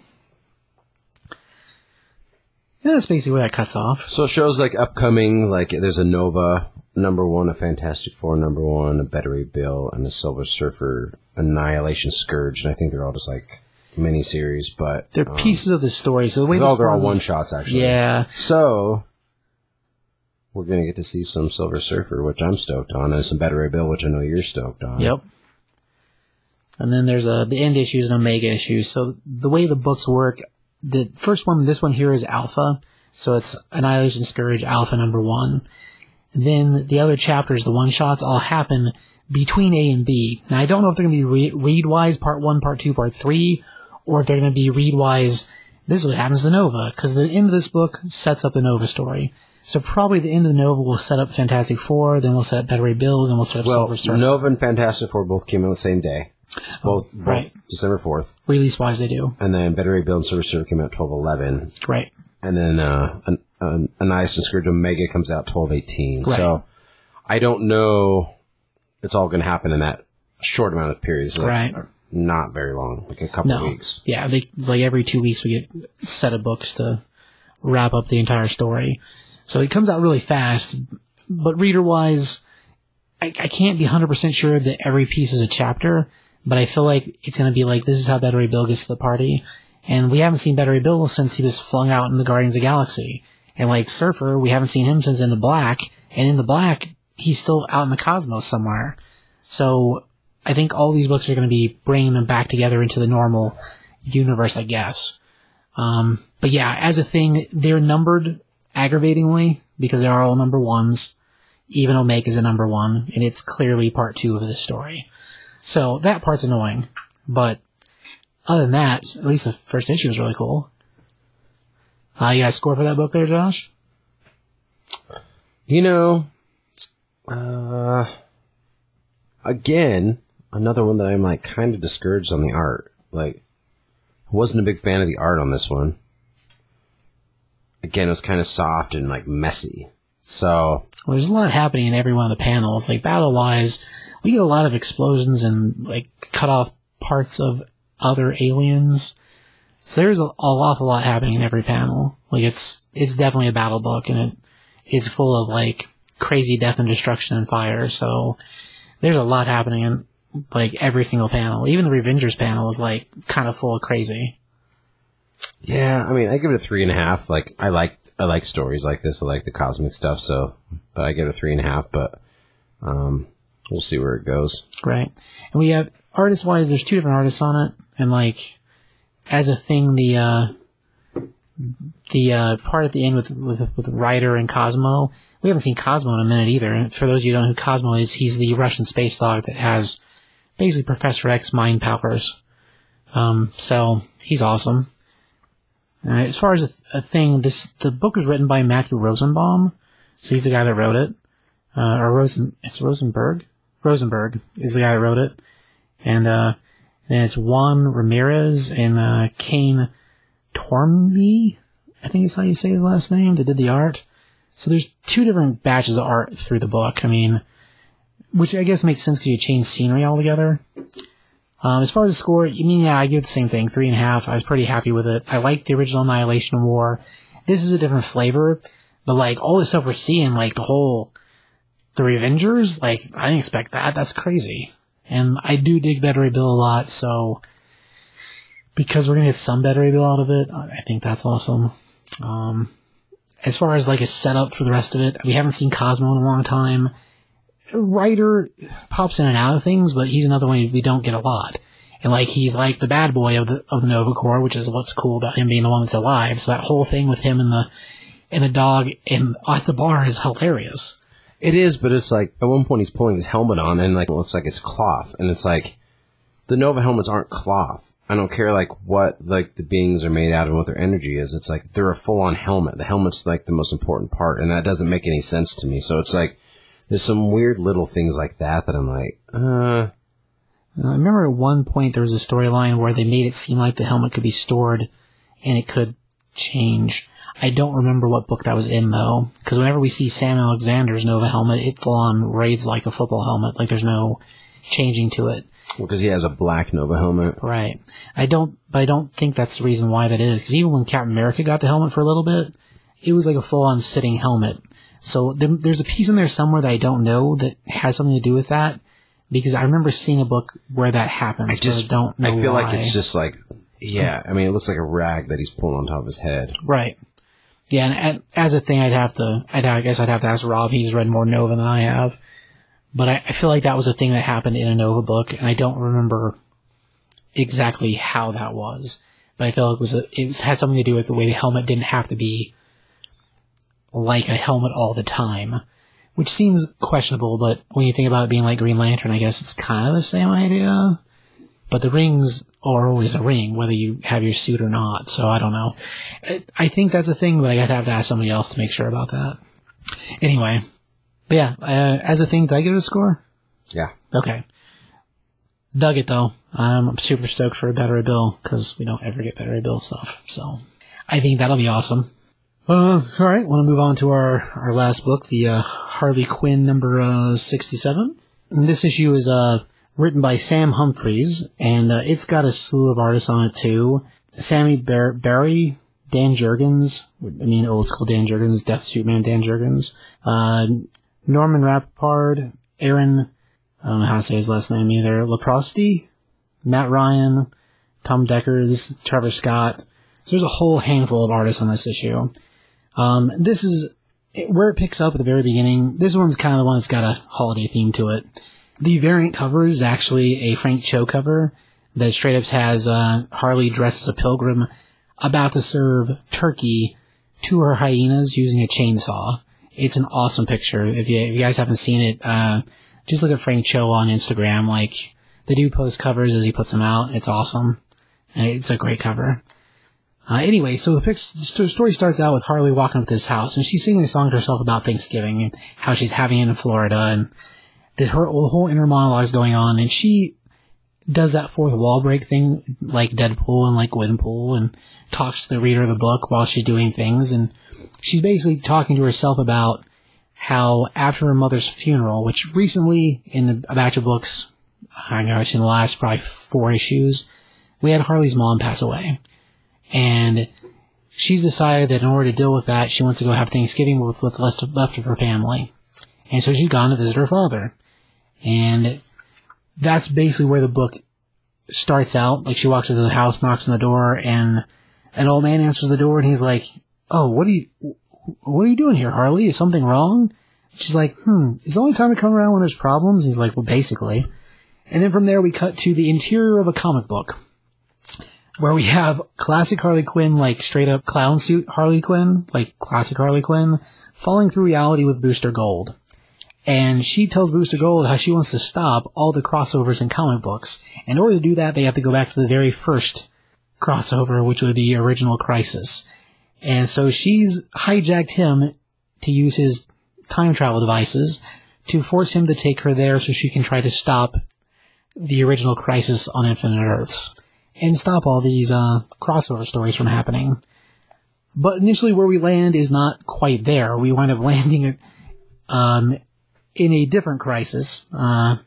Yeah, that's basically where that cuts off. so it shows like upcoming, like there's a Nova number one, a Fantastic Four number one, a Beta Ray Bill, and a Silver Surfer Annihilation Scourge, and I think they're all just like mini series, but They're um, pieces of the story. So the way this they're all one- shots actually. Yeah, So we're gonna get to see some Silver Surfer, which I'm stoked on, and some Beta Ray Bill, which I know you're stoked on. Yep. And then there's a the end issues and omega issues. So the way the books work, the first one, this one here is alpha. So it's Annihilation Scourge Alpha number one. Then the other chapters, the one shots, all happen between A and B. Now I don't know if they're going to be re- read wise part one, part two, part three, or if they're going to be read wise. This is what happens to Nova because the end of this book sets up the Nova story. So probably the end of the Nova will set up Fantastic Four, then we'll set up Better Bill, then we'll set up Well, Silver Surfer. Nova and Fantastic Four both came out the same day. Both, both right. December 4th. Release wise, they do. And then Bettery Bill and Silver Surfer came out 12 11. Right. and then uh, an, an, a and Scourge Omega comes out twelve eighteen. Right. So I don't know. It's all going to happen in that short amount of period. It's like Right. Not very long, like a couple No. weeks. Yeah, they, it's like every two weeks we get a set of books to wrap up the entire story. So it comes out really fast, but reader wise, I, I can't be 100% sure that every piece is a chapter, but I feel like it's going to be like, this is how Beta Ray Bill gets to the party. And we haven't seen Beta Ray Bill since he was flung out in the Guardians of the Galaxy. And like Surfer, we haven't seen him since In the Black, and In the Black, he's still out in the cosmos somewhere. So I think all these books are going to be bringing them back together into the normal universe, I guess. Um, but yeah, as a thing, they're numbered aggravatingly because they are all number ones. Even Omega is a number one, and it's clearly part two of this story. So that part's annoying. But other than that, at least the first issue is really cool. Uh, you got a score for that book there, Josh? You know, uh, again, another one that I'm like kind of discouraged on the art. Like, I wasn't a big fan of the art on this one. Again, it was kind of soft and like messy. So Well, there's a lot happening in every one of the panels. Like battle wise, we get a lot of explosions and like cut off parts of other aliens. So there's a, a awful lot happening in every panel. Like it's it's definitely a battle book and it is full of like crazy death and destruction and fire. So there's a lot happening in like every single panel. Even the Revengers panel is like kind of full of crazy. Yeah, I mean, I give it a three and a half. Like, I like I like stories like this. I like the cosmic stuff. So, but I give it a three and a half. But um, we'll see where it goes. Right. And we have artist wise, there's two different artists on it, and like as a thing, the uh the uh part at the end with with with Rider and Cosmo, we haven't seen Cosmo in a minute either. For those of you who don't know who Cosmo is, he's the Russian space dog that has basically Professor X mind powers. Um, so he's awesome. Uh, as far as a, a thing, this the book was written by Matthew Rosenbaum, so he's the guy that wrote it. Uh, or Rosen, it's Rosenberg. Rosenberg is the guy that wrote it, and then it's Juan Ramirez and uh, Kane Tormby, I think is how you say his last name. That did the art. So there's two different batches of art through the book. I mean, which I guess makes sense because you change scenery altogether. Um, as far as the score, I mean, yeah, I give the same thing, three and a half. I was pretty happy with it. I like the original Annihilation War. This is a different flavor, but like all the stuff we're seeing, like the whole the Revengers, like I didn't expect that. That's crazy. And I do dig Beta Ray Bill a lot, so because we're gonna get some Beta Ray Bill out of it, I think that's awesome. Um, as far as like a setup for the rest of it, we haven't seen Cosmo in a long time. Rider pops in and out of things, but he's another one we don't get a lot. And like he's like the bad boy of the of the Nova Corps, which is what's cool about him being the one that's alive. So that whole thing with him and the and the dog and at the bar is hilarious. It is, but it's like at one point he's pulling his helmet on and like it looks like it's cloth, and it's like the Nova helmets aren't cloth. I don't care like what like the beings are made out of and what their energy is. It's like they're a full on helmet. The helmet's like the most important part, and that doesn't make any sense to me. So it's like there's some weird little things like that that I'm like, uh, I remember at one point there was a storyline where they made it seem like the helmet could be stored and it could change. I don't remember what book that was in though, because whenever we see Sam Alexander's Nova helmet, it full on raids like a football helmet. Like there's no changing to it. Well, because he has a black Nova helmet. Right. I don't, but I don't think that's the reason why that is. Because even when Captain America got the helmet for a little bit, it was like a full on sitting helmet. So there, there's a piece in there somewhere that I don't know that has something to do with that because I remember seeing a book where that happens. I just I don't know. I feel like it's just like yeah. I mean, it looks like a rag that he's pulling on top of his head. Right. Yeah, and, as a thing, I'd have to, I'd, I guess I'd have to ask Rob. He's read more Nova than I have. But I, I feel like that was a thing that happened in a Nova book, and I don't remember exactly how that was. But I feel like it was a, it had something to do with the way the helmet didn't have to be like a helmet all the time. Which seems questionable, but when you think about it being like Green Lantern, I guess it's kind of the same idea. But the rings are always a ring, whether you have your suit or not. So I don't know. I, think that's a thing, but I gotta have to ask somebody else to make sure about that. Anyway, but yeah, uh, as a thing, did I give it a score? Yeah. Okay. Dug it though. Um, I'm super stoked for a Better Bill because we don't ever get Better Bill stuff. So I think that'll be awesome. Uh, all right. Want to move on to our our last book, the uh, Harley Quinn number uh, 67. And this issue is uh written by Sam Humphries, and uh, it's got a slew of artists on it too. Sammy Bar- Barry, Dan Jurgens, I mean old school Dan Jurgens, Death Suit Man Dan Jurgens, uh, Norman Rappaport, Aaron, I don't know how to say his last name either, Lopresti, Matt Ryan, Tom Deckers, Trevor Scott. So there's a whole handful of artists on this issue. Um, this is where it picks up at the very beginning. This one's kind of the one that's got a holiday theme to it. The variant cover is actually a Frank Cho cover that straight up has uh, Harley dressed as a pilgrim about to serve turkey to her hyenas using a chainsaw. It's an awesome picture. If you, if you guys haven't seen it, uh, just look at Frank Cho on Instagram. Like, the dude posts covers as he puts them out. It's awesome. It's a great cover. Uh, anyway, so the, pic- the story starts out with Harley walking up to this house, and she's singing a song to herself about Thanksgiving and how she's having it in Florida, and this her whole inner monologue is going on, and she does that fourth wall break thing like Deadpool and like Gwenpool, and talks to the reader of the book while she's doing things, and she's basically talking to herself about how after her mother's funeral, which recently in a batch of books, I know it's in the last probably four issues, we had Harley's mom pass away. And she's decided that in order to deal with that, she wants to go have Thanksgiving with what's left left of her family. And so she's gone to visit her father. And that's basically where the book starts out. Like she walks into the house, knocks on the door, and an old man answers the door and he's like, Oh, what are you, what are you doing here, Harley? Is something wrong? She's like, hmm, is the only time to come around when there's problems? He's like, well, basically. And then from there we cut to the interior of a comic book where we have classic Harley Quinn, like straight up clown suit Harley Quinn, like classic Harley Quinn, falling through reality with Booster Gold. And she tells Booster Gold how she wants to stop all the crossovers in comic books. In order to do that, they have to go back to the very first crossover, which would be Original Crisis. And so she's hijacked him to use his time travel devices to force him to take her there so she can try to stop the original Crisis on Infinite Earths and stop all these uh, crossover stories from happening. But initially, where we land is not quite there. We wind up [LAUGHS] landing um, in a different crisis. Uh,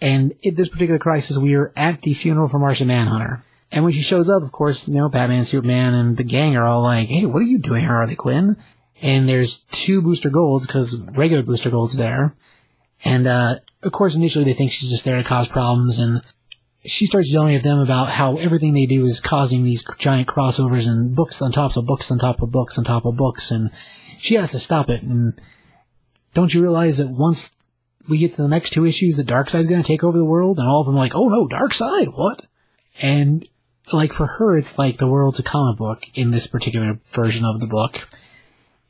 and in this particular crisis, we are at the funeral for Martian Manhunter. And when she shows up, of course, you know, Batman, Superman, and the gang are all like, hey, what are you doing, here, Harley Quinn? And there's two Booster Golds, because regular Booster Gold's there. And, uh, of course, initially they think she's just there to cause problems, and she starts yelling at them about how everything they do is causing these giant crossovers and books on top of books on top of books on top of books, and she has to stop it. And don't you realize that once we get to the next two issues, the Darkseid's going to take over the world, and all of them are like, oh no, Darkseid, what? And like for her, it's like the world's a comic book in this particular version of the book.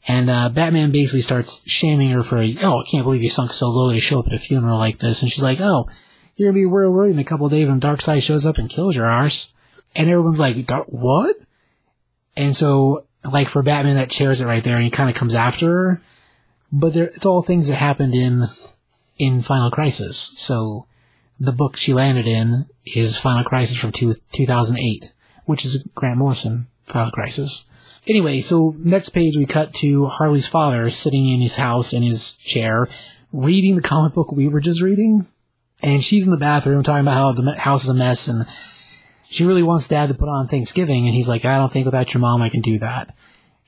And uh, Batman basically starts shaming her for, oh, I can't believe you sunk so low to show up at a funeral like this. And she's like, oh, you're gonna be real worried in a couple of days when Darkseid shows up and kills your arse. And everyone's like, what? And so, like for Batman, that chairs it right there, and he kind of comes after her. But it's all things that happened in in Final Crisis. So the book she landed in is Final Crisis from two, 2008, which is Grant Morrison Final Crisis. Anyway, so next page we cut to Harley's father sitting in his house in his chair, reading the comic book we were just reading. And she's in the bathroom talking about how the house is a mess and she really wants dad to put on Thanksgiving. And he's like, I don't think without your mom I can do that.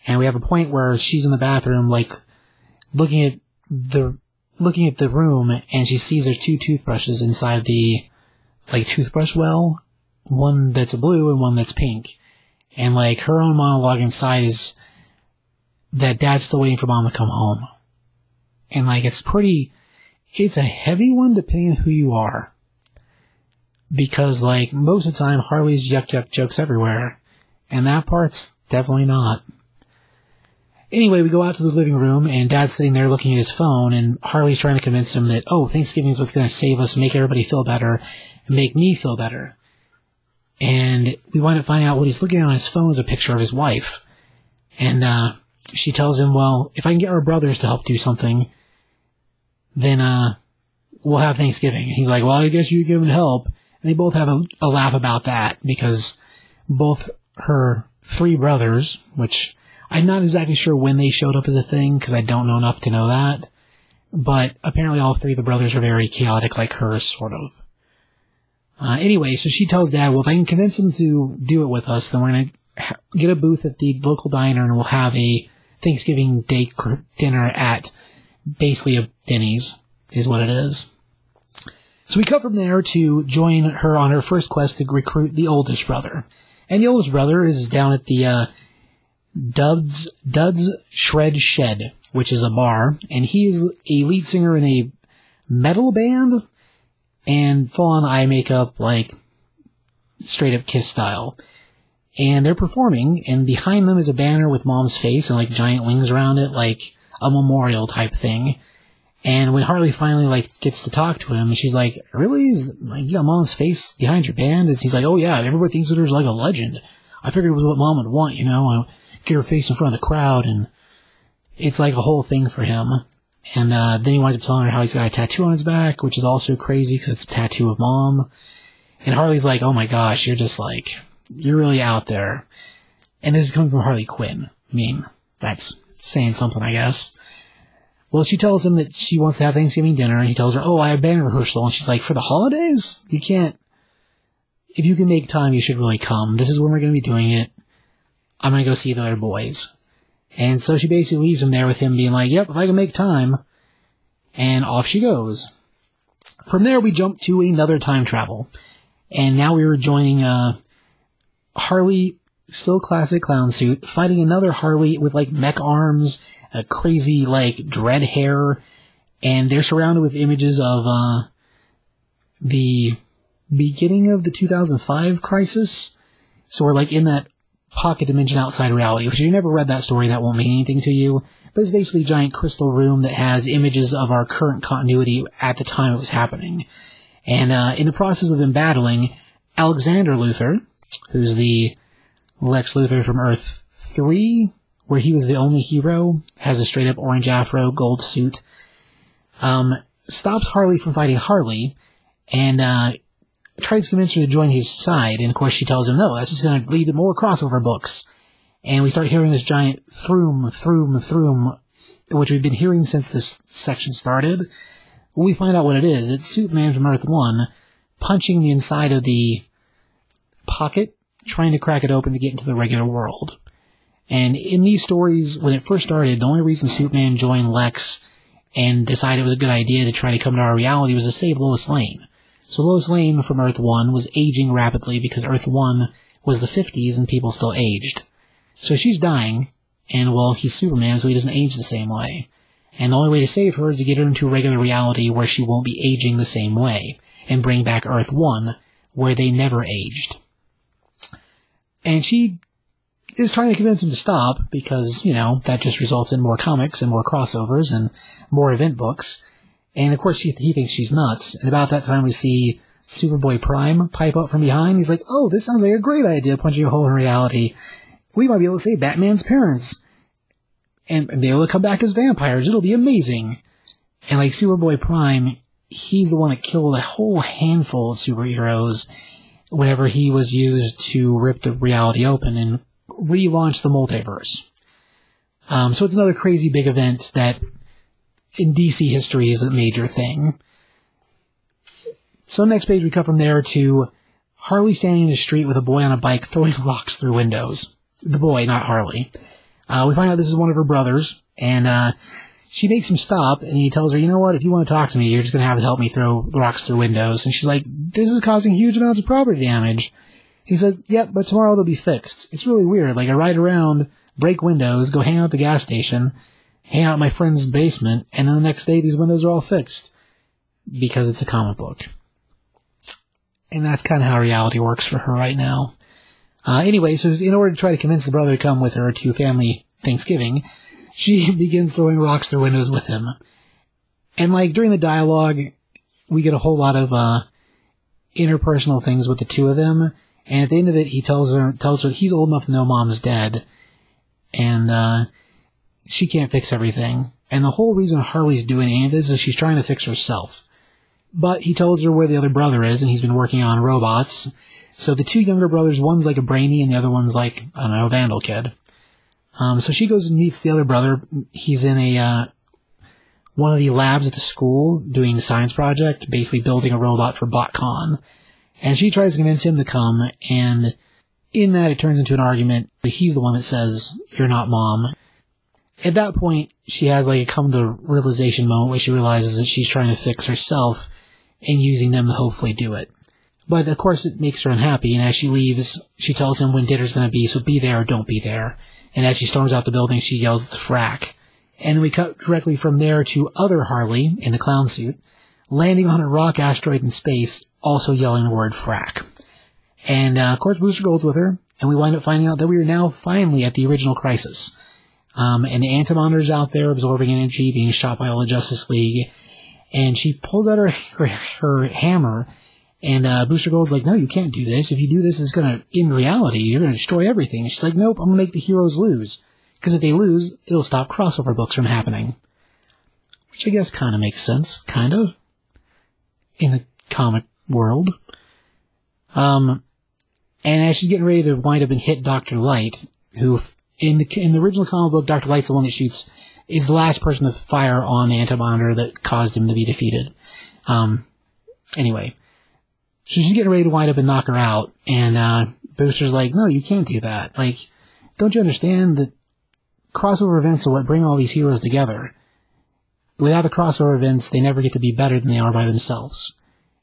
And we have a point where she's in the bathroom, like, looking at the, looking at the room, and she sees there's two toothbrushes inside the, like, toothbrush well. One that's blue and one that's pink. And, like, her own monologue inside is that dad's still waiting for mom to come home. And, like, it's pretty, it's a heavy one depending on who you are. Because, like, most of the time, Harley's yuck yuck jokes everywhere. And that part's definitely not. Anyway, we go out to the living room, and Dad's sitting there looking at his phone, and Harley's trying to convince him that, oh, Thanksgiving is what's going to save us, make everybody feel better, and make me feel better. And we wind up finding out what he's looking at on his phone is a picture of his wife. And, uh, she tells him, well, if I can get our brothers to help do something, then, uh, we'll have Thanksgiving. And he's like, well, I guess you give them help. And they both have a, a laugh about that because both her three brothers, which I'm not exactly sure when they showed up as a thing because I don't know enough to know that. But apparently all three of the brothers are very chaotic like her, sort of. Uh, anyway, so she tells dad, well, if I can convince him to do it with us, then we're to ha- get a booth at the local diner and we'll have a Thanksgiving Day cr- dinner at basically a Denny's, is what it is. So we cut from there to join her on her first quest to recruit the oldest brother. And the oldest brother is down at the, uh, Duds, Duds Shred Shed, which is a bar, and he is a lead singer in a metal band and full on eye makeup, like straight up kiss style. And they're performing, and behind them is a banner with mom's face and like giant wings around it, like a memorial type thing. And when Harley finally like gets to talk to him, she's like, "Really? Is like you got mom's face behind your band?" And he's like, "Oh yeah, everybody thinks that her as like a legend. I figured it was what mom would want, you know, Get her face in front of the crowd, and it's like a whole thing for him." And uh, then he winds up telling her how he's got a tattoo on his back, which is also crazy because it's a tattoo of mom. And Harley's like, "Oh my gosh, you're just like you're really out there." And this is coming from Harley Quinn. I mean, that's saying something, I guess. Well, she tells him that she wants to have Thanksgiving dinner, and he tells her, "Oh, I have band rehearsal," and she's like, "For the holidays? You can't. If you can make time, you should really come. This is when we're going to be doing it. I'm to go see the other boys." And so she basically leaves him there with him being like, "Yep, if I can make time," and off she goes. From there, we jump to another time travel, and now we were joining uh, Harley, still classic clown suit, fighting another Harley with like mech arms a crazy like dread hair, and they're surrounded with images of uh, the beginning of the 2005 crisis. So we're like in that pocket dimension outside reality. Which if you never read that story, that won't mean anything to you. But it's basically a giant crystal room that has images of our current continuity at the time it was happening. And uh, in the process of them battling, Alexander Luthor, who's the Lex Luthor from Earth 3, where he was the only hero, has a straight up orange afro, gold suit, um, stops Harley from fighting Harley, and, uh, tries to convince her to join his side, and of course she tells him no, that's just gonna lead to more crossover books. And we start hearing this giant throom, throom, throom, which we've been hearing since this section started. We find out what it is. It's Superman from Earth 1 punching the inside of the pocket, trying to crack it open to get into the regular world. And in these stories, when it first started, the only reason Superman joined Lex and decided it was a good idea to try to come to our reality was to save Lois Lane. So Lois Lane from Earth 1 was aging rapidly because Earth 1 was the 50s and people still aged. So she's dying, and well, he's Superman, so he doesn't age the same way. And the only way to save her is to get her into a regular reality where she won't be aging the same way, and bring back Earth 1, where they never aged. And she is trying to convince him to stop because, you know, that just results in more comics and more crossovers and more event books. And of course, he, he thinks she's nuts. And about that time, we see Superboy Prime pipe up from behind. He's like, oh, this sounds like a great idea, punching a hole in reality. We might be able to save Batman's parents. And they will come back as vampires. It'll be amazing. And like Superboy Prime, he's the one that killed a whole handful of superheroes whenever he was used to rip the reality open and relaunch the multiverse. Um, so it's another crazy big event that in DC history is a major thing. So next page we cut from there to Harley standing in the street with a boy on a bike throwing [LAUGHS] rocks through windows. The boy, not Harley. Uh, we find out this is one of her brothers, and uh, she makes him stop, and he tells her, "You know what? If you want to talk to me, you're just going to have to help me throw rocks through windows." And she's like, "This is causing huge amounts of property damage." He says, "Yep, but tomorrow they'll be fixed." It's really weird. Like I ride around, break windows, go hang out at the gas station, hang out at my friend's basement, and then the next day these windows are all fixed because it's a comic book. And that's kind of how reality works for her right now. Uh, anyway, so in order to try to convince the brother to come with her to family Thanksgiving, [LAUGHS] she begins throwing rocks through windows with him. And like during the dialogue, we get a whole lot of uh, interpersonal things with the two of them. And at the end of it, he tells her tells her he's old enough to know mom's dead, and uh, she can't fix everything. And the whole reason Harley's doing any of this is she's trying to fix herself. But he tells her where the other brother is, and he's been working on robots. So the two younger brothers, one's like a brainy, and the other one's like I don't know, a vandal kid. Um, so she goes and meets the other brother. He's in a uh, one of the labs at the school doing a science project, basically building a robot for BotCon. And she tries to convince him to come, and in that it turns into an argument. But he's the one that says, "You're not mom." At that point, she has like a come to realization moment where she realizes that she's trying to fix herself and using them to hopefully do it. But of course, it makes her unhappy, and as she leaves, she tells him when dinner's to be, so be there or don't be there. And as she storms out the building, she yells at the frack. And we cut directly from there to other Harley in the clown suit, landing on a rock asteroid in space, also yelling the word frack. And uh, of course, Booster Gold's with her, and we wind up finding out that we are now finally at the original crisis. Um, and the Antimonitor's out there absorbing energy, being shot by all the Justice League. And she pulls out her her, her hammer, and uh, Booster Gold's like, "No, you can't do this. If you do this, it's gonna in reality, you're gonna destroy everything." She's like, "Nope, I'm gonna make the heroes lose, because if they lose, it'll stop crossover books from happening." Which I guess kind of makes sense, kind of, in the comic world. Um, and as she's getting ready to wind up and hit Doctor Light, who in the in the original comic book, Doctor Light's the one that shoots is the last person to fire on the Antimonitor that caused him to be defeated. Um, anyway, so she's getting ready to wind up and knock her out, and uh, Booster's like, "No, you can't do that. Like, don't you understand that crossover events are what bring all these heroes together? Without the crossover events, they never get to be better than they are by themselves."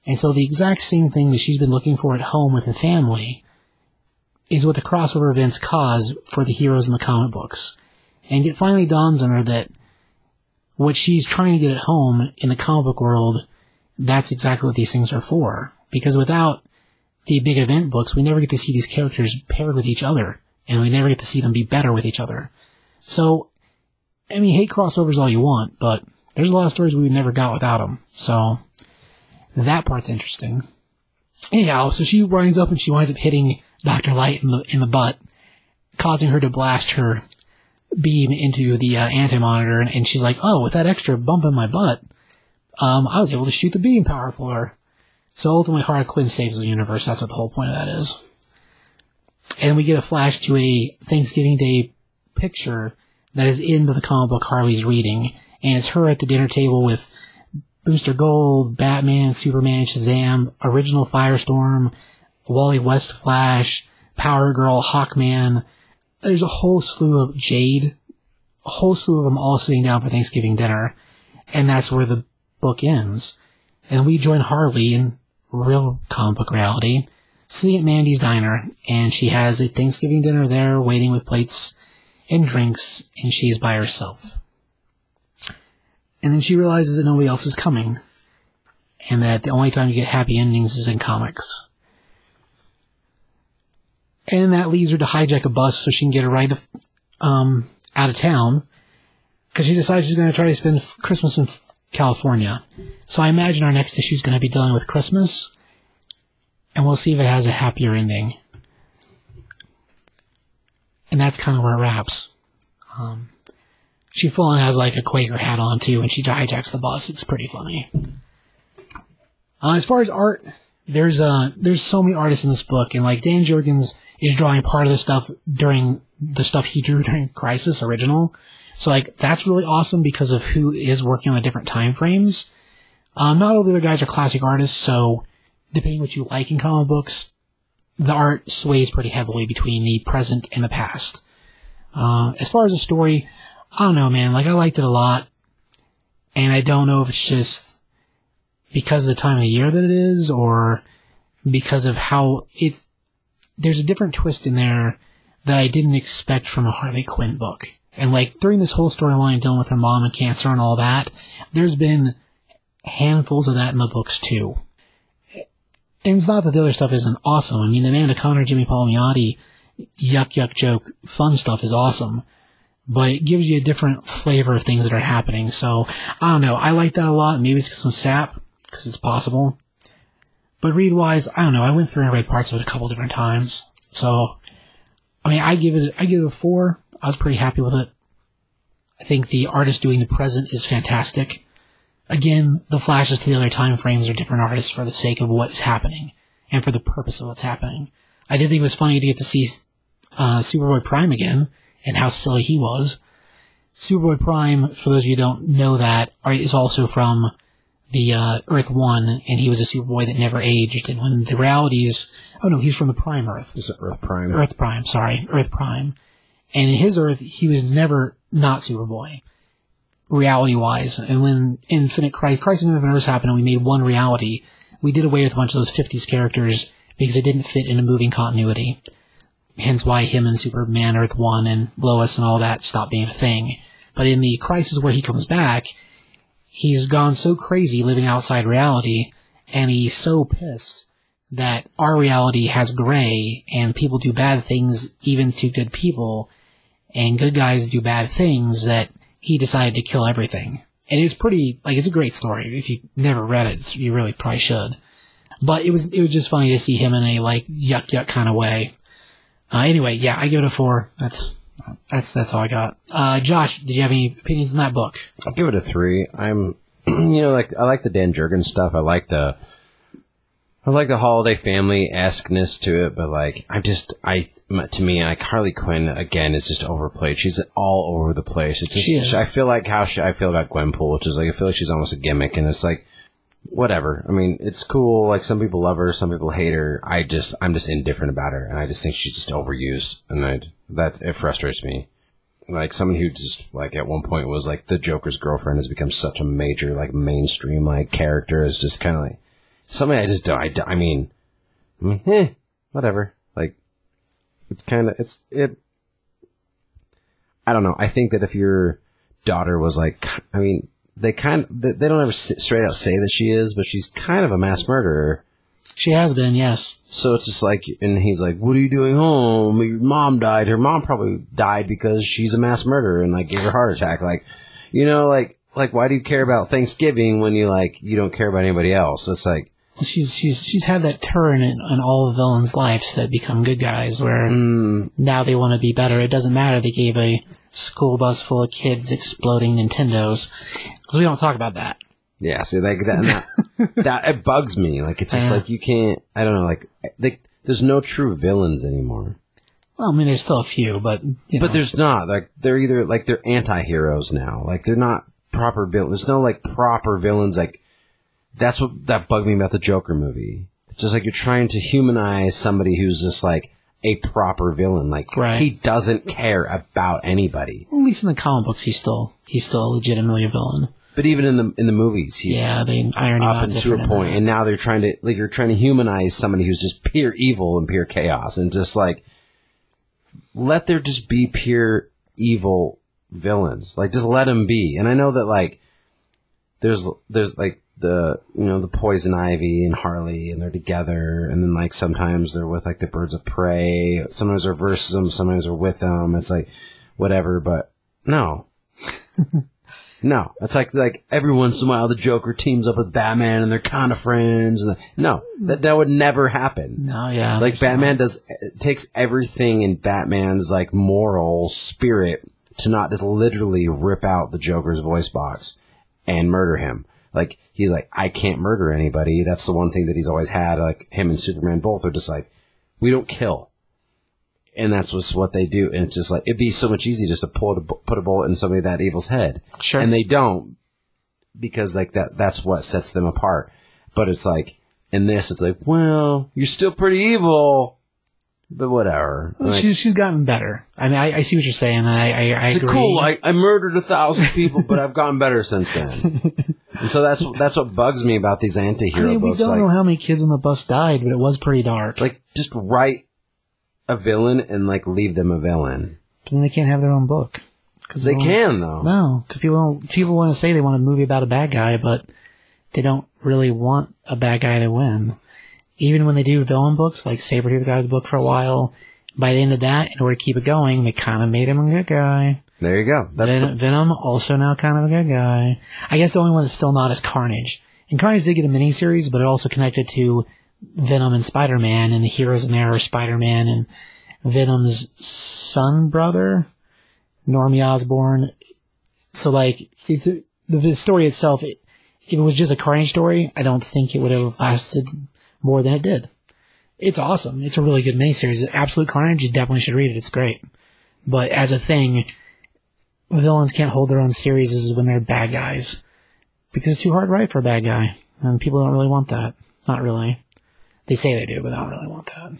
And so the exact same thing that she's been looking for at home with her family is what the crossover events cause for the heroes in the comic books. And it finally dawns on her that what she's trying to get at home in the comic book world, that's exactly what these things are for. Because without the big event books, we never get to see these characters paired with each other, and we never get to see them be better with each other. So, I mean, hate crossovers all you want, but there's a lot of stories we never got without them. So, that part's interesting. Anyhow, so she winds up and she winds up hitting Dr. Light in the, in the butt, causing her to blast her beam into the uh, anti-monitor, and, and she's like, oh, with that extra bump in my butt, um, I was able to shoot the beam power. So ultimately, Harley Quinn saves the universe. That's what the whole point of that is. And we get a flash to a Thanksgiving Day picture that is in the comic book Harley's reading, and it's her at the dinner table with Booster Gold, Batman, Superman, Shazam, original Firestorm, Wally West Flash, Power Girl, Hawkman. There's a whole slew of Jade, a whole slew of them all sitting down for Thanksgiving dinner, and that's where the book ends. And we join Harley in real comic book reality, sitting at Mandy's diner, and she has a Thanksgiving dinner there, waiting with plates and drinks, and she's by herself. And then she realizes that nobody else is coming, and that the only time you get happy endings is in comics. And that leads her to hijack a bus so she can get a ride um, out of town, because she decides she's going to try to spend Christmas in California. So I imagine our next issue is going to be dealing with Christmas, and we'll see if it has a happier ending. And that's kind of where it wraps. Um, she full on has like a Quaker hat on too, and she hijacks the bus. It's pretty funny. Uh, as far as art, there's uh there's so many artists in this book, and like Dan Jurgens is drawing part of the stuff during the stuff he drew during Crisis original. So like that's really awesome because of who is working on the different time frames. Um, not all the other guys are classic artists, so depending what you like in comic books, the art sways pretty heavily between the present and the past. Uh, as far as the story, I don't know, man. Like I liked it a lot, and I don't know if it's just because of the time of the year that it is, or because of how it. There's a different twist in there that I didn't expect from a Harley Quinn book. And like during this whole storyline dealing with her mom and cancer and all that, there's been handfuls of that in the books too. And it's not that the other stuff isn't awesome. I mean, the Amanda Conner, Jimmy Palmiotti, yuck yuck joke, fun stuff is awesome. But it gives you a different flavor of things that are happening. So, I don't know. I like that a lot. Maybe it's of sap, because it's possible. But read wise, I don't know. I went through and read parts of it a couple different times. So, I mean, I give it, I give it a four. I was pretty happy with it. I think the artist doing the present is fantastic. Again, the flashes to the other time frames are different artists for the sake of what's happening and for the purpose of what's happening. I did think it was funny to get to see uh, Superboy Prime again and how silly he was. Superboy Prime, for those of you who don't know that, is also from the uh, Earth One, and he was a Superboy that never aged. And when the realities, oh no, he's from the Prime Earth. Is Earth Prime. Earth Prime, sorry, Earth Prime. And in his Earth, he was never not Superboy, reality wise. And when Infinite Crisis, Crisis on Infinite Earths happened and we made one reality, we did away with a bunch of those 50s characters because it didn't fit in a moving continuity. Hence why him and Superman Earth 1 and Lois and all that stopped being a thing. But in the Crisis where he comes back, he's gone so crazy living outside reality, and he's so pissed that our reality has gray and people do bad things even to good people and good guys do bad things that he decided to kill everything. And it's pretty, like, it's a great story. If you never read it, you really probably should. But it was, it was just funny to see him in a, like, yuck yuck kind of way. Uh, anyway, yeah, I give it a four. That's, that's, that's all I got. Uh, Josh, did you have any opinions on that book? I'll give it a three. I'm, [CLEARS THROAT] you know, like I like the Dan Jurgens stuff. I like the, I like the holiday family esqueness to it, but like I'm just, I to me, like Harley Quinn again is just overplayed. She's all over the place. It's just, She is. I feel like how she, I feel about Gwenpool, which is like I feel like she's almost a gimmick, and it's like whatever. I mean, it's cool. Like some people love her, some people hate her. I just, I'm just indifferent about her, and I just think she's just overused, and I that it frustrates me like someone who just like at one point was like the Joker's girlfriend has become such a major like mainstream like character is just kind of like something I just don't. I, I mean, eh, whatever. Like it's kind of it's it. I don't know. I think that if your daughter was like, I mean, they kind of they, don't ever straight out say that she is, but she's kind of a mass murderer. She has been, yes. So it's just like, and he's like, "What are you doing home? Your mom died. Her mom probably died because she's a mass murderer and like gave her a heart attack. Like, you know, like, like why do you care about Thanksgiving when you like you don't care about anybody else? It's like, She's she's she's had that turn in, in all the villains' lives that become good guys, where hmm. now they want to be better. It doesn't matter. They gave a school bus full of kids exploding Nintendos because we don't talk about that. yeah, see, like that, that, [LAUGHS] that it bugs me. Like, it's just Yeah. like you can't. I don't know. Like, like there's no true villains anymore. Well, I mean, there's still a few, but you know, But there's not. Like they're either like they're anti-heroes now. Like they're not proper villains. There's no like proper villains. Like that's what that bugged me about the Joker movie. It's just like you're trying to humanize somebody who's just like a proper villain. Like Right. he doesn't care about anybody. at least in the comic books, he's still he's still legitimately a villain. But even in the in the movies, he's yeah, they iron up and to a point, and now they're trying to like you're trying to humanize somebody who's just pure evil and pure chaos, and just like let there just be pure evil villains. Like just let them be. And I know that like there's there's like the you know the poison ivy and Harley, and they're together, and then like sometimes they're with like the birds of prey. Sometimes they're versus them, sometimes they're with them. It's like whatever, but no. [LAUGHS] No, it's like like every once in a while the Joker teams up with Batman and they're kind of friends. And no, that that would never happen. no, yeah, Like Batman does takes everything in Batman's like moral spirit to not just literally rip out the Joker's voice box and murder him. Like he's like, I can't murder anybody. That's the one thing that he's always had. Like him and Superman both are just like, we don't kill. And that's just what they do. And it's just like, it'd be so much easier just to pull a, put a bullet in somebody that evil's head. Sure. And they don't because like that, that's what sets them apart. But it's like, in this, it's like, well, you're still pretty evil. but whatever. Like, she's she's gotten better. I mean, I, I see what you're saying, and I I, I it's agree. cool. Like I murdered a thousand people, but I've gotten better since then. [LAUGHS] and so that's that's what bugs me about these anti-hero mean, we don't Like, know how many kids on the bus died, but it was pretty dark. like just write a villain and like leave them a villain. But then they can't have their own book. Cause They won't- can though. No, because people people want to say they want a movie about a bad guy, but they don't really want a bad guy to win. Even when they do villain books, like Sabretooth got his book for a while, by the end of that, in order to keep it going, they kind of made him a good guy. There you go. That's Ven- the, Venom also now kind of a good guy. I guess the only one that's still not is Carnage. And Carnage did get a miniseries, but it also connected to Venom and Spider-Man, and the heroes in there are Spider-Man and Venom's son brother, Normie Osborn. So like, it's, the, the story itself, it, if it was just a Carnage story, I don't think it would have lasted more than it did. It's awesome. It's a really good miniseries. Absolute Carnage, you definitely should read it. It's great. But as a thing, villains can't hold their own series is when they're bad guys. Because it's too hard to write for a bad guy. And people don't really want that. Not really. They say they do, but they don't really want that.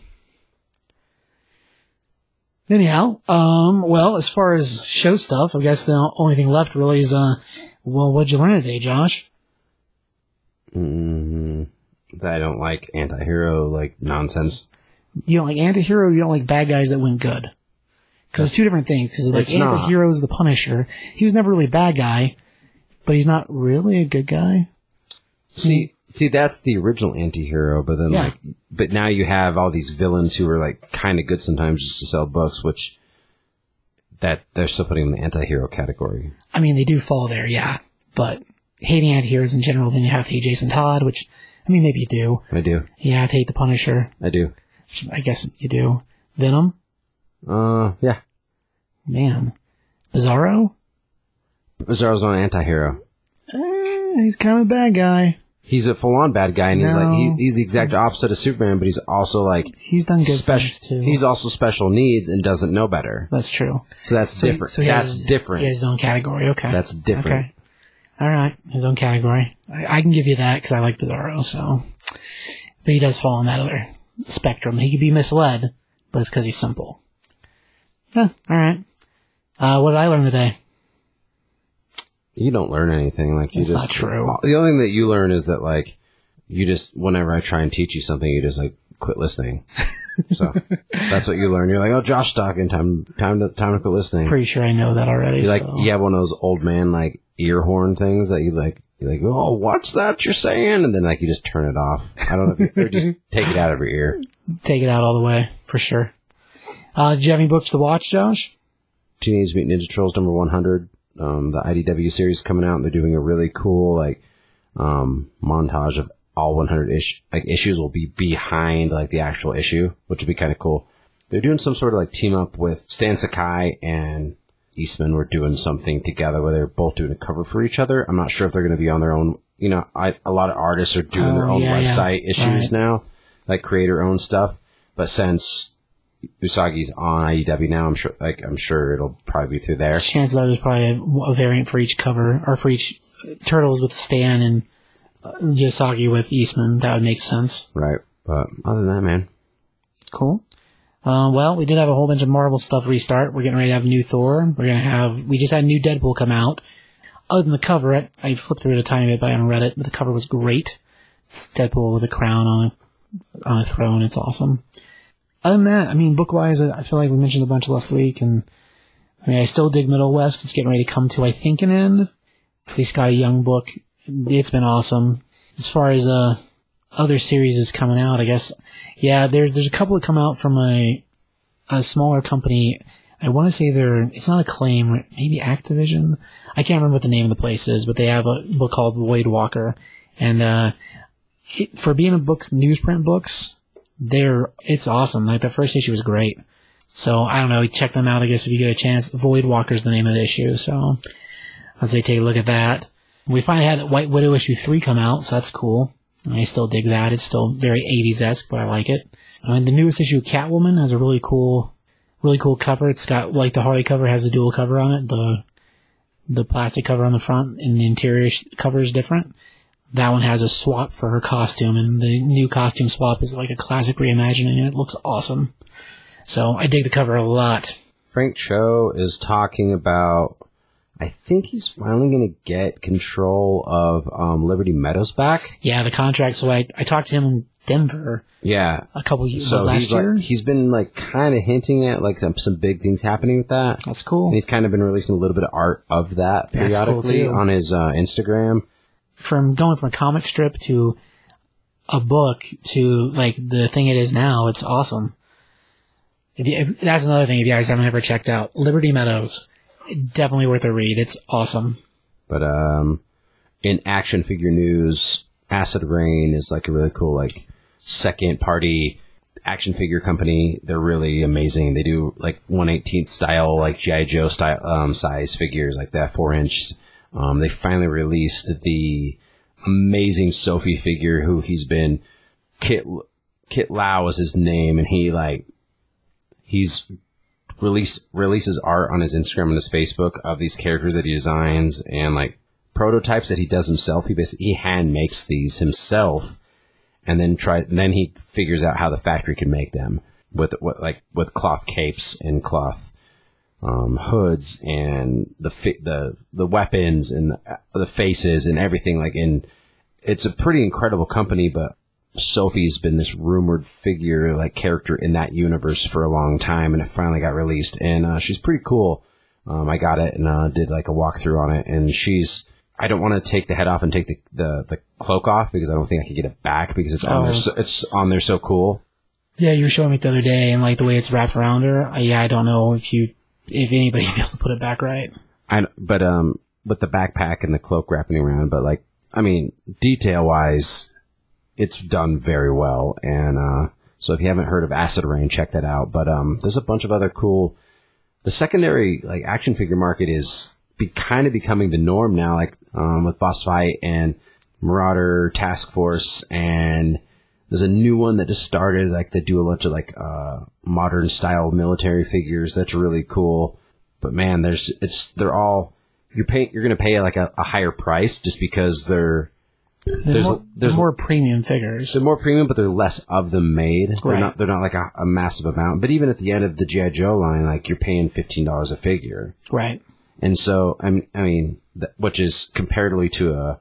Anyhow, um, well, as far as show stuff, I guess the only thing left really is, uh, well, what'd you learn today, Josh? mm, I don't like anti-hero like nonsense. You don't like anti-hero, you don't like bad guys that win good. Cause it's two different things, cause like It's not. anti-hero is the Punisher. He was never really a bad guy, but he's not really a good guy. See, see, that's the original anti-hero, but then Yeah. like, but now you have all these villains who are like kind of good sometimes just to sell books, which that they're still putting in the anti-hero category. I mean, they do fall there, yeah. But hating anti-heroes in general, then you have to hate Jason Todd, which, I mean, maybe you do. I do, Yeah, to hate the Punisher, I do. which I guess you do. Venom? Uh, yeah. Man. Bizarro? Bizarro's not an anti-hero. Eh, he's kind of a bad guy. He's a full-on bad guy, and he's like he, he's the exact opposite of Superman, but he's also like He's done good things special. too. He's also special needs and doesn't know better. That's true. So that's So he- different. so he that's has- different. He has his own category. Okay. That's different. Okay. All right. His own category. I, I can give you that because I like Bizarro. So, but he does fall in that other spectrum. He could be misled, but it's because he's simple. Yeah. All right. Uh, what did I learn today? You don't learn anything. Like you It's just not true. The only thing that you learn is that like you just whenever I try and teach you something, you just like quit listening. [LAUGHS] so that's what you learn. You're like, oh, Josh talking. Time, time to time to quit listening. Pretty sure I know that already. you like so. you have one of those old man like ear horn things that you like. You're like, oh, what's that you're saying? And then like you just turn it off. I don't know. If you, or just [LAUGHS] take it out of your ear. take it out all the way for sure. Uh, did you have any books to watch, Josh? Teenage Mutant Ninja Turtles number 100. Um, the IDW series coming out, and they're doing a really cool like um, montage of all 100 ish like issues will be behind like the actual issue, which would be kind of cool. They're doing some sort of like team up with Stan Sakai and Eastman. Were doing something together where they're both doing a cover for each other. I'm not sure if they're going to be on their own. You know, I, a lot of artists are doing their Oh, own yeah, yeah. website issues Right. now, like creator owned stuff. But since Usagi's on IDW now, I'm sure like I'm sure it'll probably be through there. Chances are there's probably a, a variant for each cover, or for each Turtles with Stan and uh, Usagi with Eastman. That would make sense. Right. But other than that, man, Cool. Uh, well, we did have a whole bunch of Marvel stuff restart. We're getting ready to have new Thor. We're gonna have. We just had new Deadpool come out. Other than the cover, I, I flipped through it a tiny bit, but I haven't read it. But the cover was great. It's Deadpool with a crown on a on a throne. It's awesome. Other than that, I mean, book wise, I feel like we mentioned a bunch last week, and I mean, I still dig Middle West. It's getting ready to come to, I think, an end. It's the Skottie Young book. It's been awesome. As far as uh other series is coming out, I guess. Yeah, there's there's a couple that come out from a a smaller company. I want to say they're it's not a claim, maybe Activision. I can't remember what the name of the place is, but they have a book called Void Walker, and uh, it, for being a book newsprint books, they're it's awesome. Like the first issue was great. So I don't know, check them out. I guess if you get a chance. Void Walker is the name of the issue. So I'd say take a look at that. We finally had White Widow issue three come out, so that's cool. I still dig that. It's still very 80s esque, but I like it. I mean, the newest issue Catwoman has a really cool, really cool cover. It's got like the Harley cover has a dual cover on it. The the plastic cover on the front and the interior cover is different. That one has a swap for her costume, and the new costume swap is like a classic reimagining, and it looks awesome. So I dig the cover a lot. Frank Cho is talking about. I think he's finally going to get control of um, Liberty Meadows back. Yeah, the contract. So I, I talked to him in Denver Yeah. a couple years So last he's year. like he's been like kind of hinting at like some, some big things happening with that. That's cool. And he's kind of been releasing a little bit of art of that That's cool, periodically too. on his uh, Instagram. From going from a comic strip to a book to like the thing it is now, it's awesome. If you, if, that's another thing if you guys haven't ever checked out. Liberty Meadows. Definitely worth a read. It's awesome. But um, in action figure news, Acid Rain is like a really cool like second party action figure company. They're really amazing. They do like 118th style, like GI Joe style um, size figures, like that four inch. Um, they finally released the amazing Sophie figure, who he's been Kit Kit Lau is his name, and he like he's released releases art on his Instagram and his Facebook of these characters that he designs and like prototypes that he does himself. He basically he hand makes these himself, and then try and then he figures out how the factory can make them with what like with cloth capes and cloth um, hoods and the fi- the the weapons and the, faces and everything like in it's a pretty incredible company but Sophie's been this rumored figure like character in that universe for a long time and it finally got released and uh, she's pretty cool um, I got it and uh, did like a walkthrough on it and she's I don't want to take the head off and take the, the, the cloak off because I don't think I could get it back because it's on Oh. there so, it's on there so cool Yeah, you were showing me the other day, and like the way it's wrapped around her. I, yeah, I don't know if you, if anybody [LAUGHS] be able to put it back right. I, but um, with the backpack and the cloak wrapping around, but like, I mean, detail wise, it's done very well. And uh, so if you haven't heard of Acid Rain, check that out. But um, there's a bunch of other cool. The secondary like action figure market is be kind of becoming the norm now, like um, with Boss Fight and Marauder Task Force and. There's a new one that just started, like they do a bunch of like uh, modern style military figures. That's really cool. But man, there's it's they're all you're paying you're gonna pay like a, a higher price just because they're They're, There's- more, there's- more premium figures. they're more premium, but they're less of them made. They're Right. not they're not like a, a massive amount. But even at the end of the GI Joe line, like you're paying fifteen dollars a figure, Right. and so I mean, I mean, th- which is comparatively to a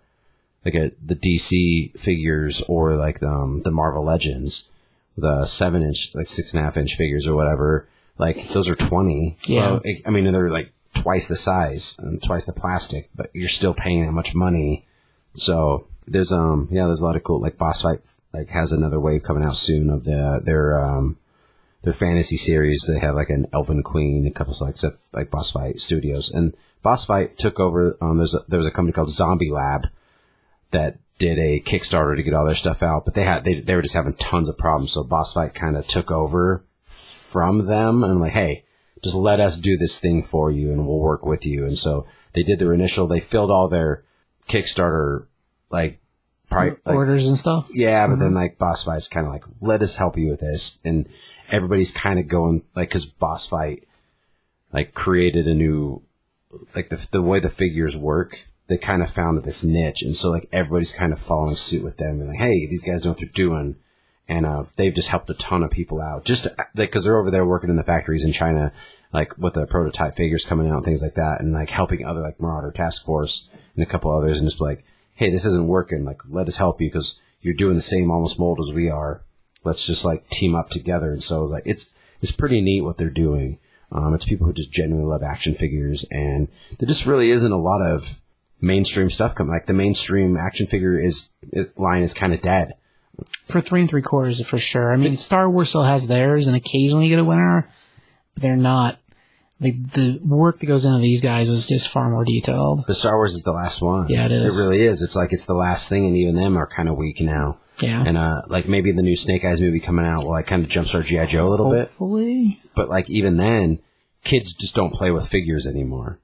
like a the DC figures or like the, um, the Marvel Legends, the seven inch like six and a half inch figures or whatever. Like those are twenty. Yeah. So I mean, they're like twice the size and twice the plastic, but you're still paying that much money. So there's um yeah, there's a lot of cool like Boss Fight like has another wave coming out soon of the their um their fantasy series. They have like an Elven Queen, a couple of like like Boss Fight Studios, and Boss Fight took over. Um, there's a, there was a company called Zombie Lab that did a Kickstarter to get all their stuff out, but they had they they were just having tons of problems. So Boss Fight kind of took over from them and like, hey, just let us do this thing for you, and we'll work with you. And so they did their initial. They filled all their Kickstarter like. Pri- mm, like Orders and stuff. yeah, but then mm-hmm. like Boss Fight's kind of like, let us help you with this, and everybody's kind of going like, because Boss Fight like created a new, like the the way the figures work, they kind of found this niche, and so like everybody's kind of following suit with them, and like, hey, these guys know what they're doing, and uh, they've just helped a ton of people out, just to, like because they're over there working in the factories in China, like with the prototype figures coming out and things like that, and like helping other like Marauder Task Force and a couple others, and just like, hey, this isn't working, like let us help you because you're doing the same almost mold as we are. Let's just like team up together, and so like it's it's pretty neat what they're doing. Um, it's people who just genuinely love action figures, and there just really isn't a lot of mainstream stuff coming. Like the mainstream action figure is line is kind of dead. For three and three quarters, for sure. I mean, Star Wars still has theirs, and occasionally you get a winner, but they're not. Like the work that goes into these guys is just far more detailed. The Star Wars is the last one. Yeah, it is. It really is. It's like it's the last thing, and even them are kind of weak now. Yeah. And uh, like maybe the new Snake Eyes movie coming out will like kind of jumpstart GI Joe a little bit. Hopefully, But like even then, kids just don't play with figures anymore.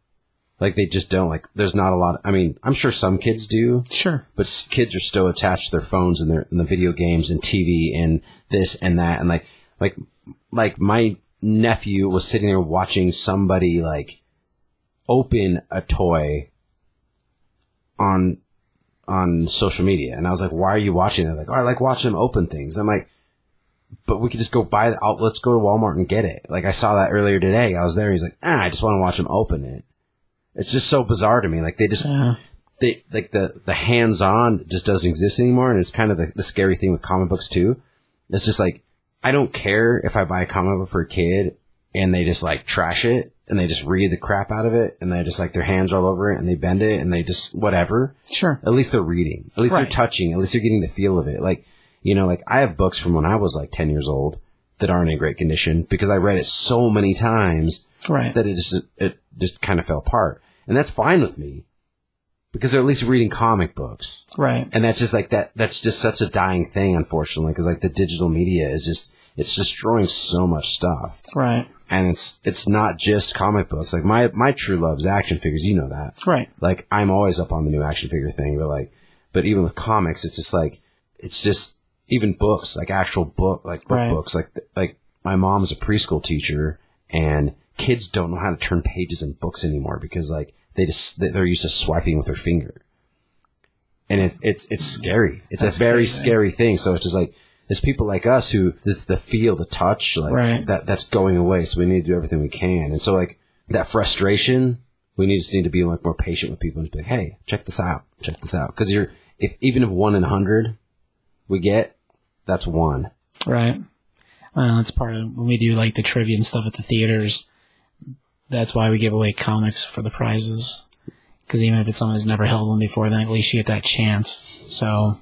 Like they just don't. Like there's not a lot. I mean, I'm sure some kids do, sure. but s- kids are still attached to their phones and their and the video games and TV and this and that and like like like my nephew was sitting there watching somebody like open a toy on on social media and I was like why are you watching that like oh, I like watching them open things I'm like but we could just go buy the out. Let's go to Walmart and get it. Like I saw that earlier today. I was there. He's like, ah, I just want to watch him open it. It's just so bizarre to me. Like they just Yeah. they like the the hands on just doesn't exist anymore, and it's kind of the, the scary thing with comic books too. It's just like I don't care if I buy a comic book for a kid and they just like trash it and they just read the crap out of it and they just like their hands all over it and they bend it and they just whatever. Sure. At least they're reading. At least Right. they're touching. At least they're getting the feel of it. Like you know, like I have books from when I was like ten years old that aren't in great condition because I read it so many times Right. that it just it just kind of fell apart, and that's fine with me because they're at least reading comic books, Right. and that's just like that. That's just such a dying thing, unfortunately, because like the digital media is just it's destroying so much stuff, Right. and it's it's not just comic books. Like my my true love is action figures. You know that, Right. like I'm always up on the new action figure thing, but like, but even with comics, it's just like, it's just even books, like actual book, like book Right. books, like like my mom's a preschool teacher, and kids don't know how to turn pages in books anymore because like they just they- they're used to swiping with their finger, and it's it's it's scary. It's a very scary thing. So it's just like. There's people like us who the, the feel, the touch, like Right. that that's going away. So we need to do everything we can. And so like that frustration, we need just need to be like more patient with people and be like, hey, check this out, check this out. Because you're if even if one in a hundred we get, that's one. Right. Well, that's part of when we do like the trivia and stuff at the theaters. That's why we give away comics for the prizes. Because even if it's someone who's never held one before, then at least you get that chance. So,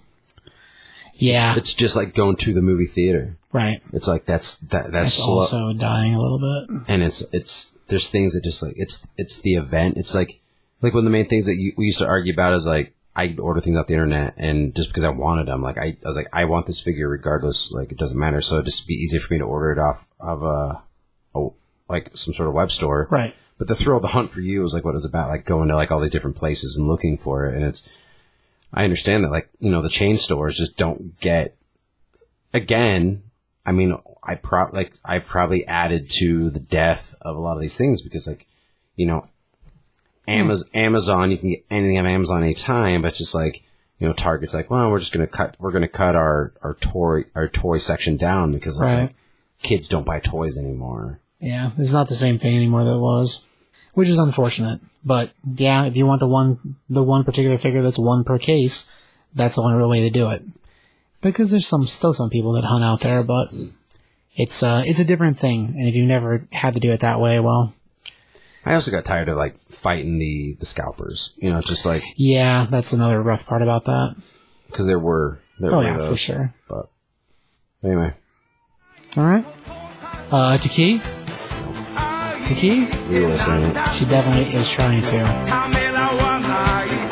yeah, It's just like going to the movie theater. right. It's like that's that that's That's slow, also dying a little bit. and it's it's there's things that just like it's it's the event. It's like like one of the main things that you, we used to argue about is like I order things off the internet, and just because I wanted them, like I, I was like I want this figure regardless. Like it doesn't matter. So it'd just be easier for me to order it off of a, a like some sort of web store. Right. But the thrill of the hunt for you was like what it was about, like going to like all these different places and looking for it. And it's, I understand that like, you know, the chain stores just don't get, again, I mean, I pro like, I've probably added to the death of a lot of these things because like, you know, hmm. Amazon, Amazon, you can get anything on Amazon anytime, but it's just like, you know, Target's like, well, we're just gonna cut, we're gonna cut our, our toy, our toy section down because it's Right. like, kids don't buy toys anymore. Yeah, it's not the same thing anymore that it was, which is unfortunate. But yeah, if you want the one, the one particular figure that's one per case, that's the only real way to do it. Because there's some, still some people that hunt out there, but it's, uh, it's a different thing. And if you've never had to do it that way, well, I also got tired of like fighting the the scalpers. You know, just like yeah, that's another rough part about that. because there were there Oh were yeah, those. for sure. But anyway, All right. Uh, to Taki? Kiki? You're listening. She definitely is trying to.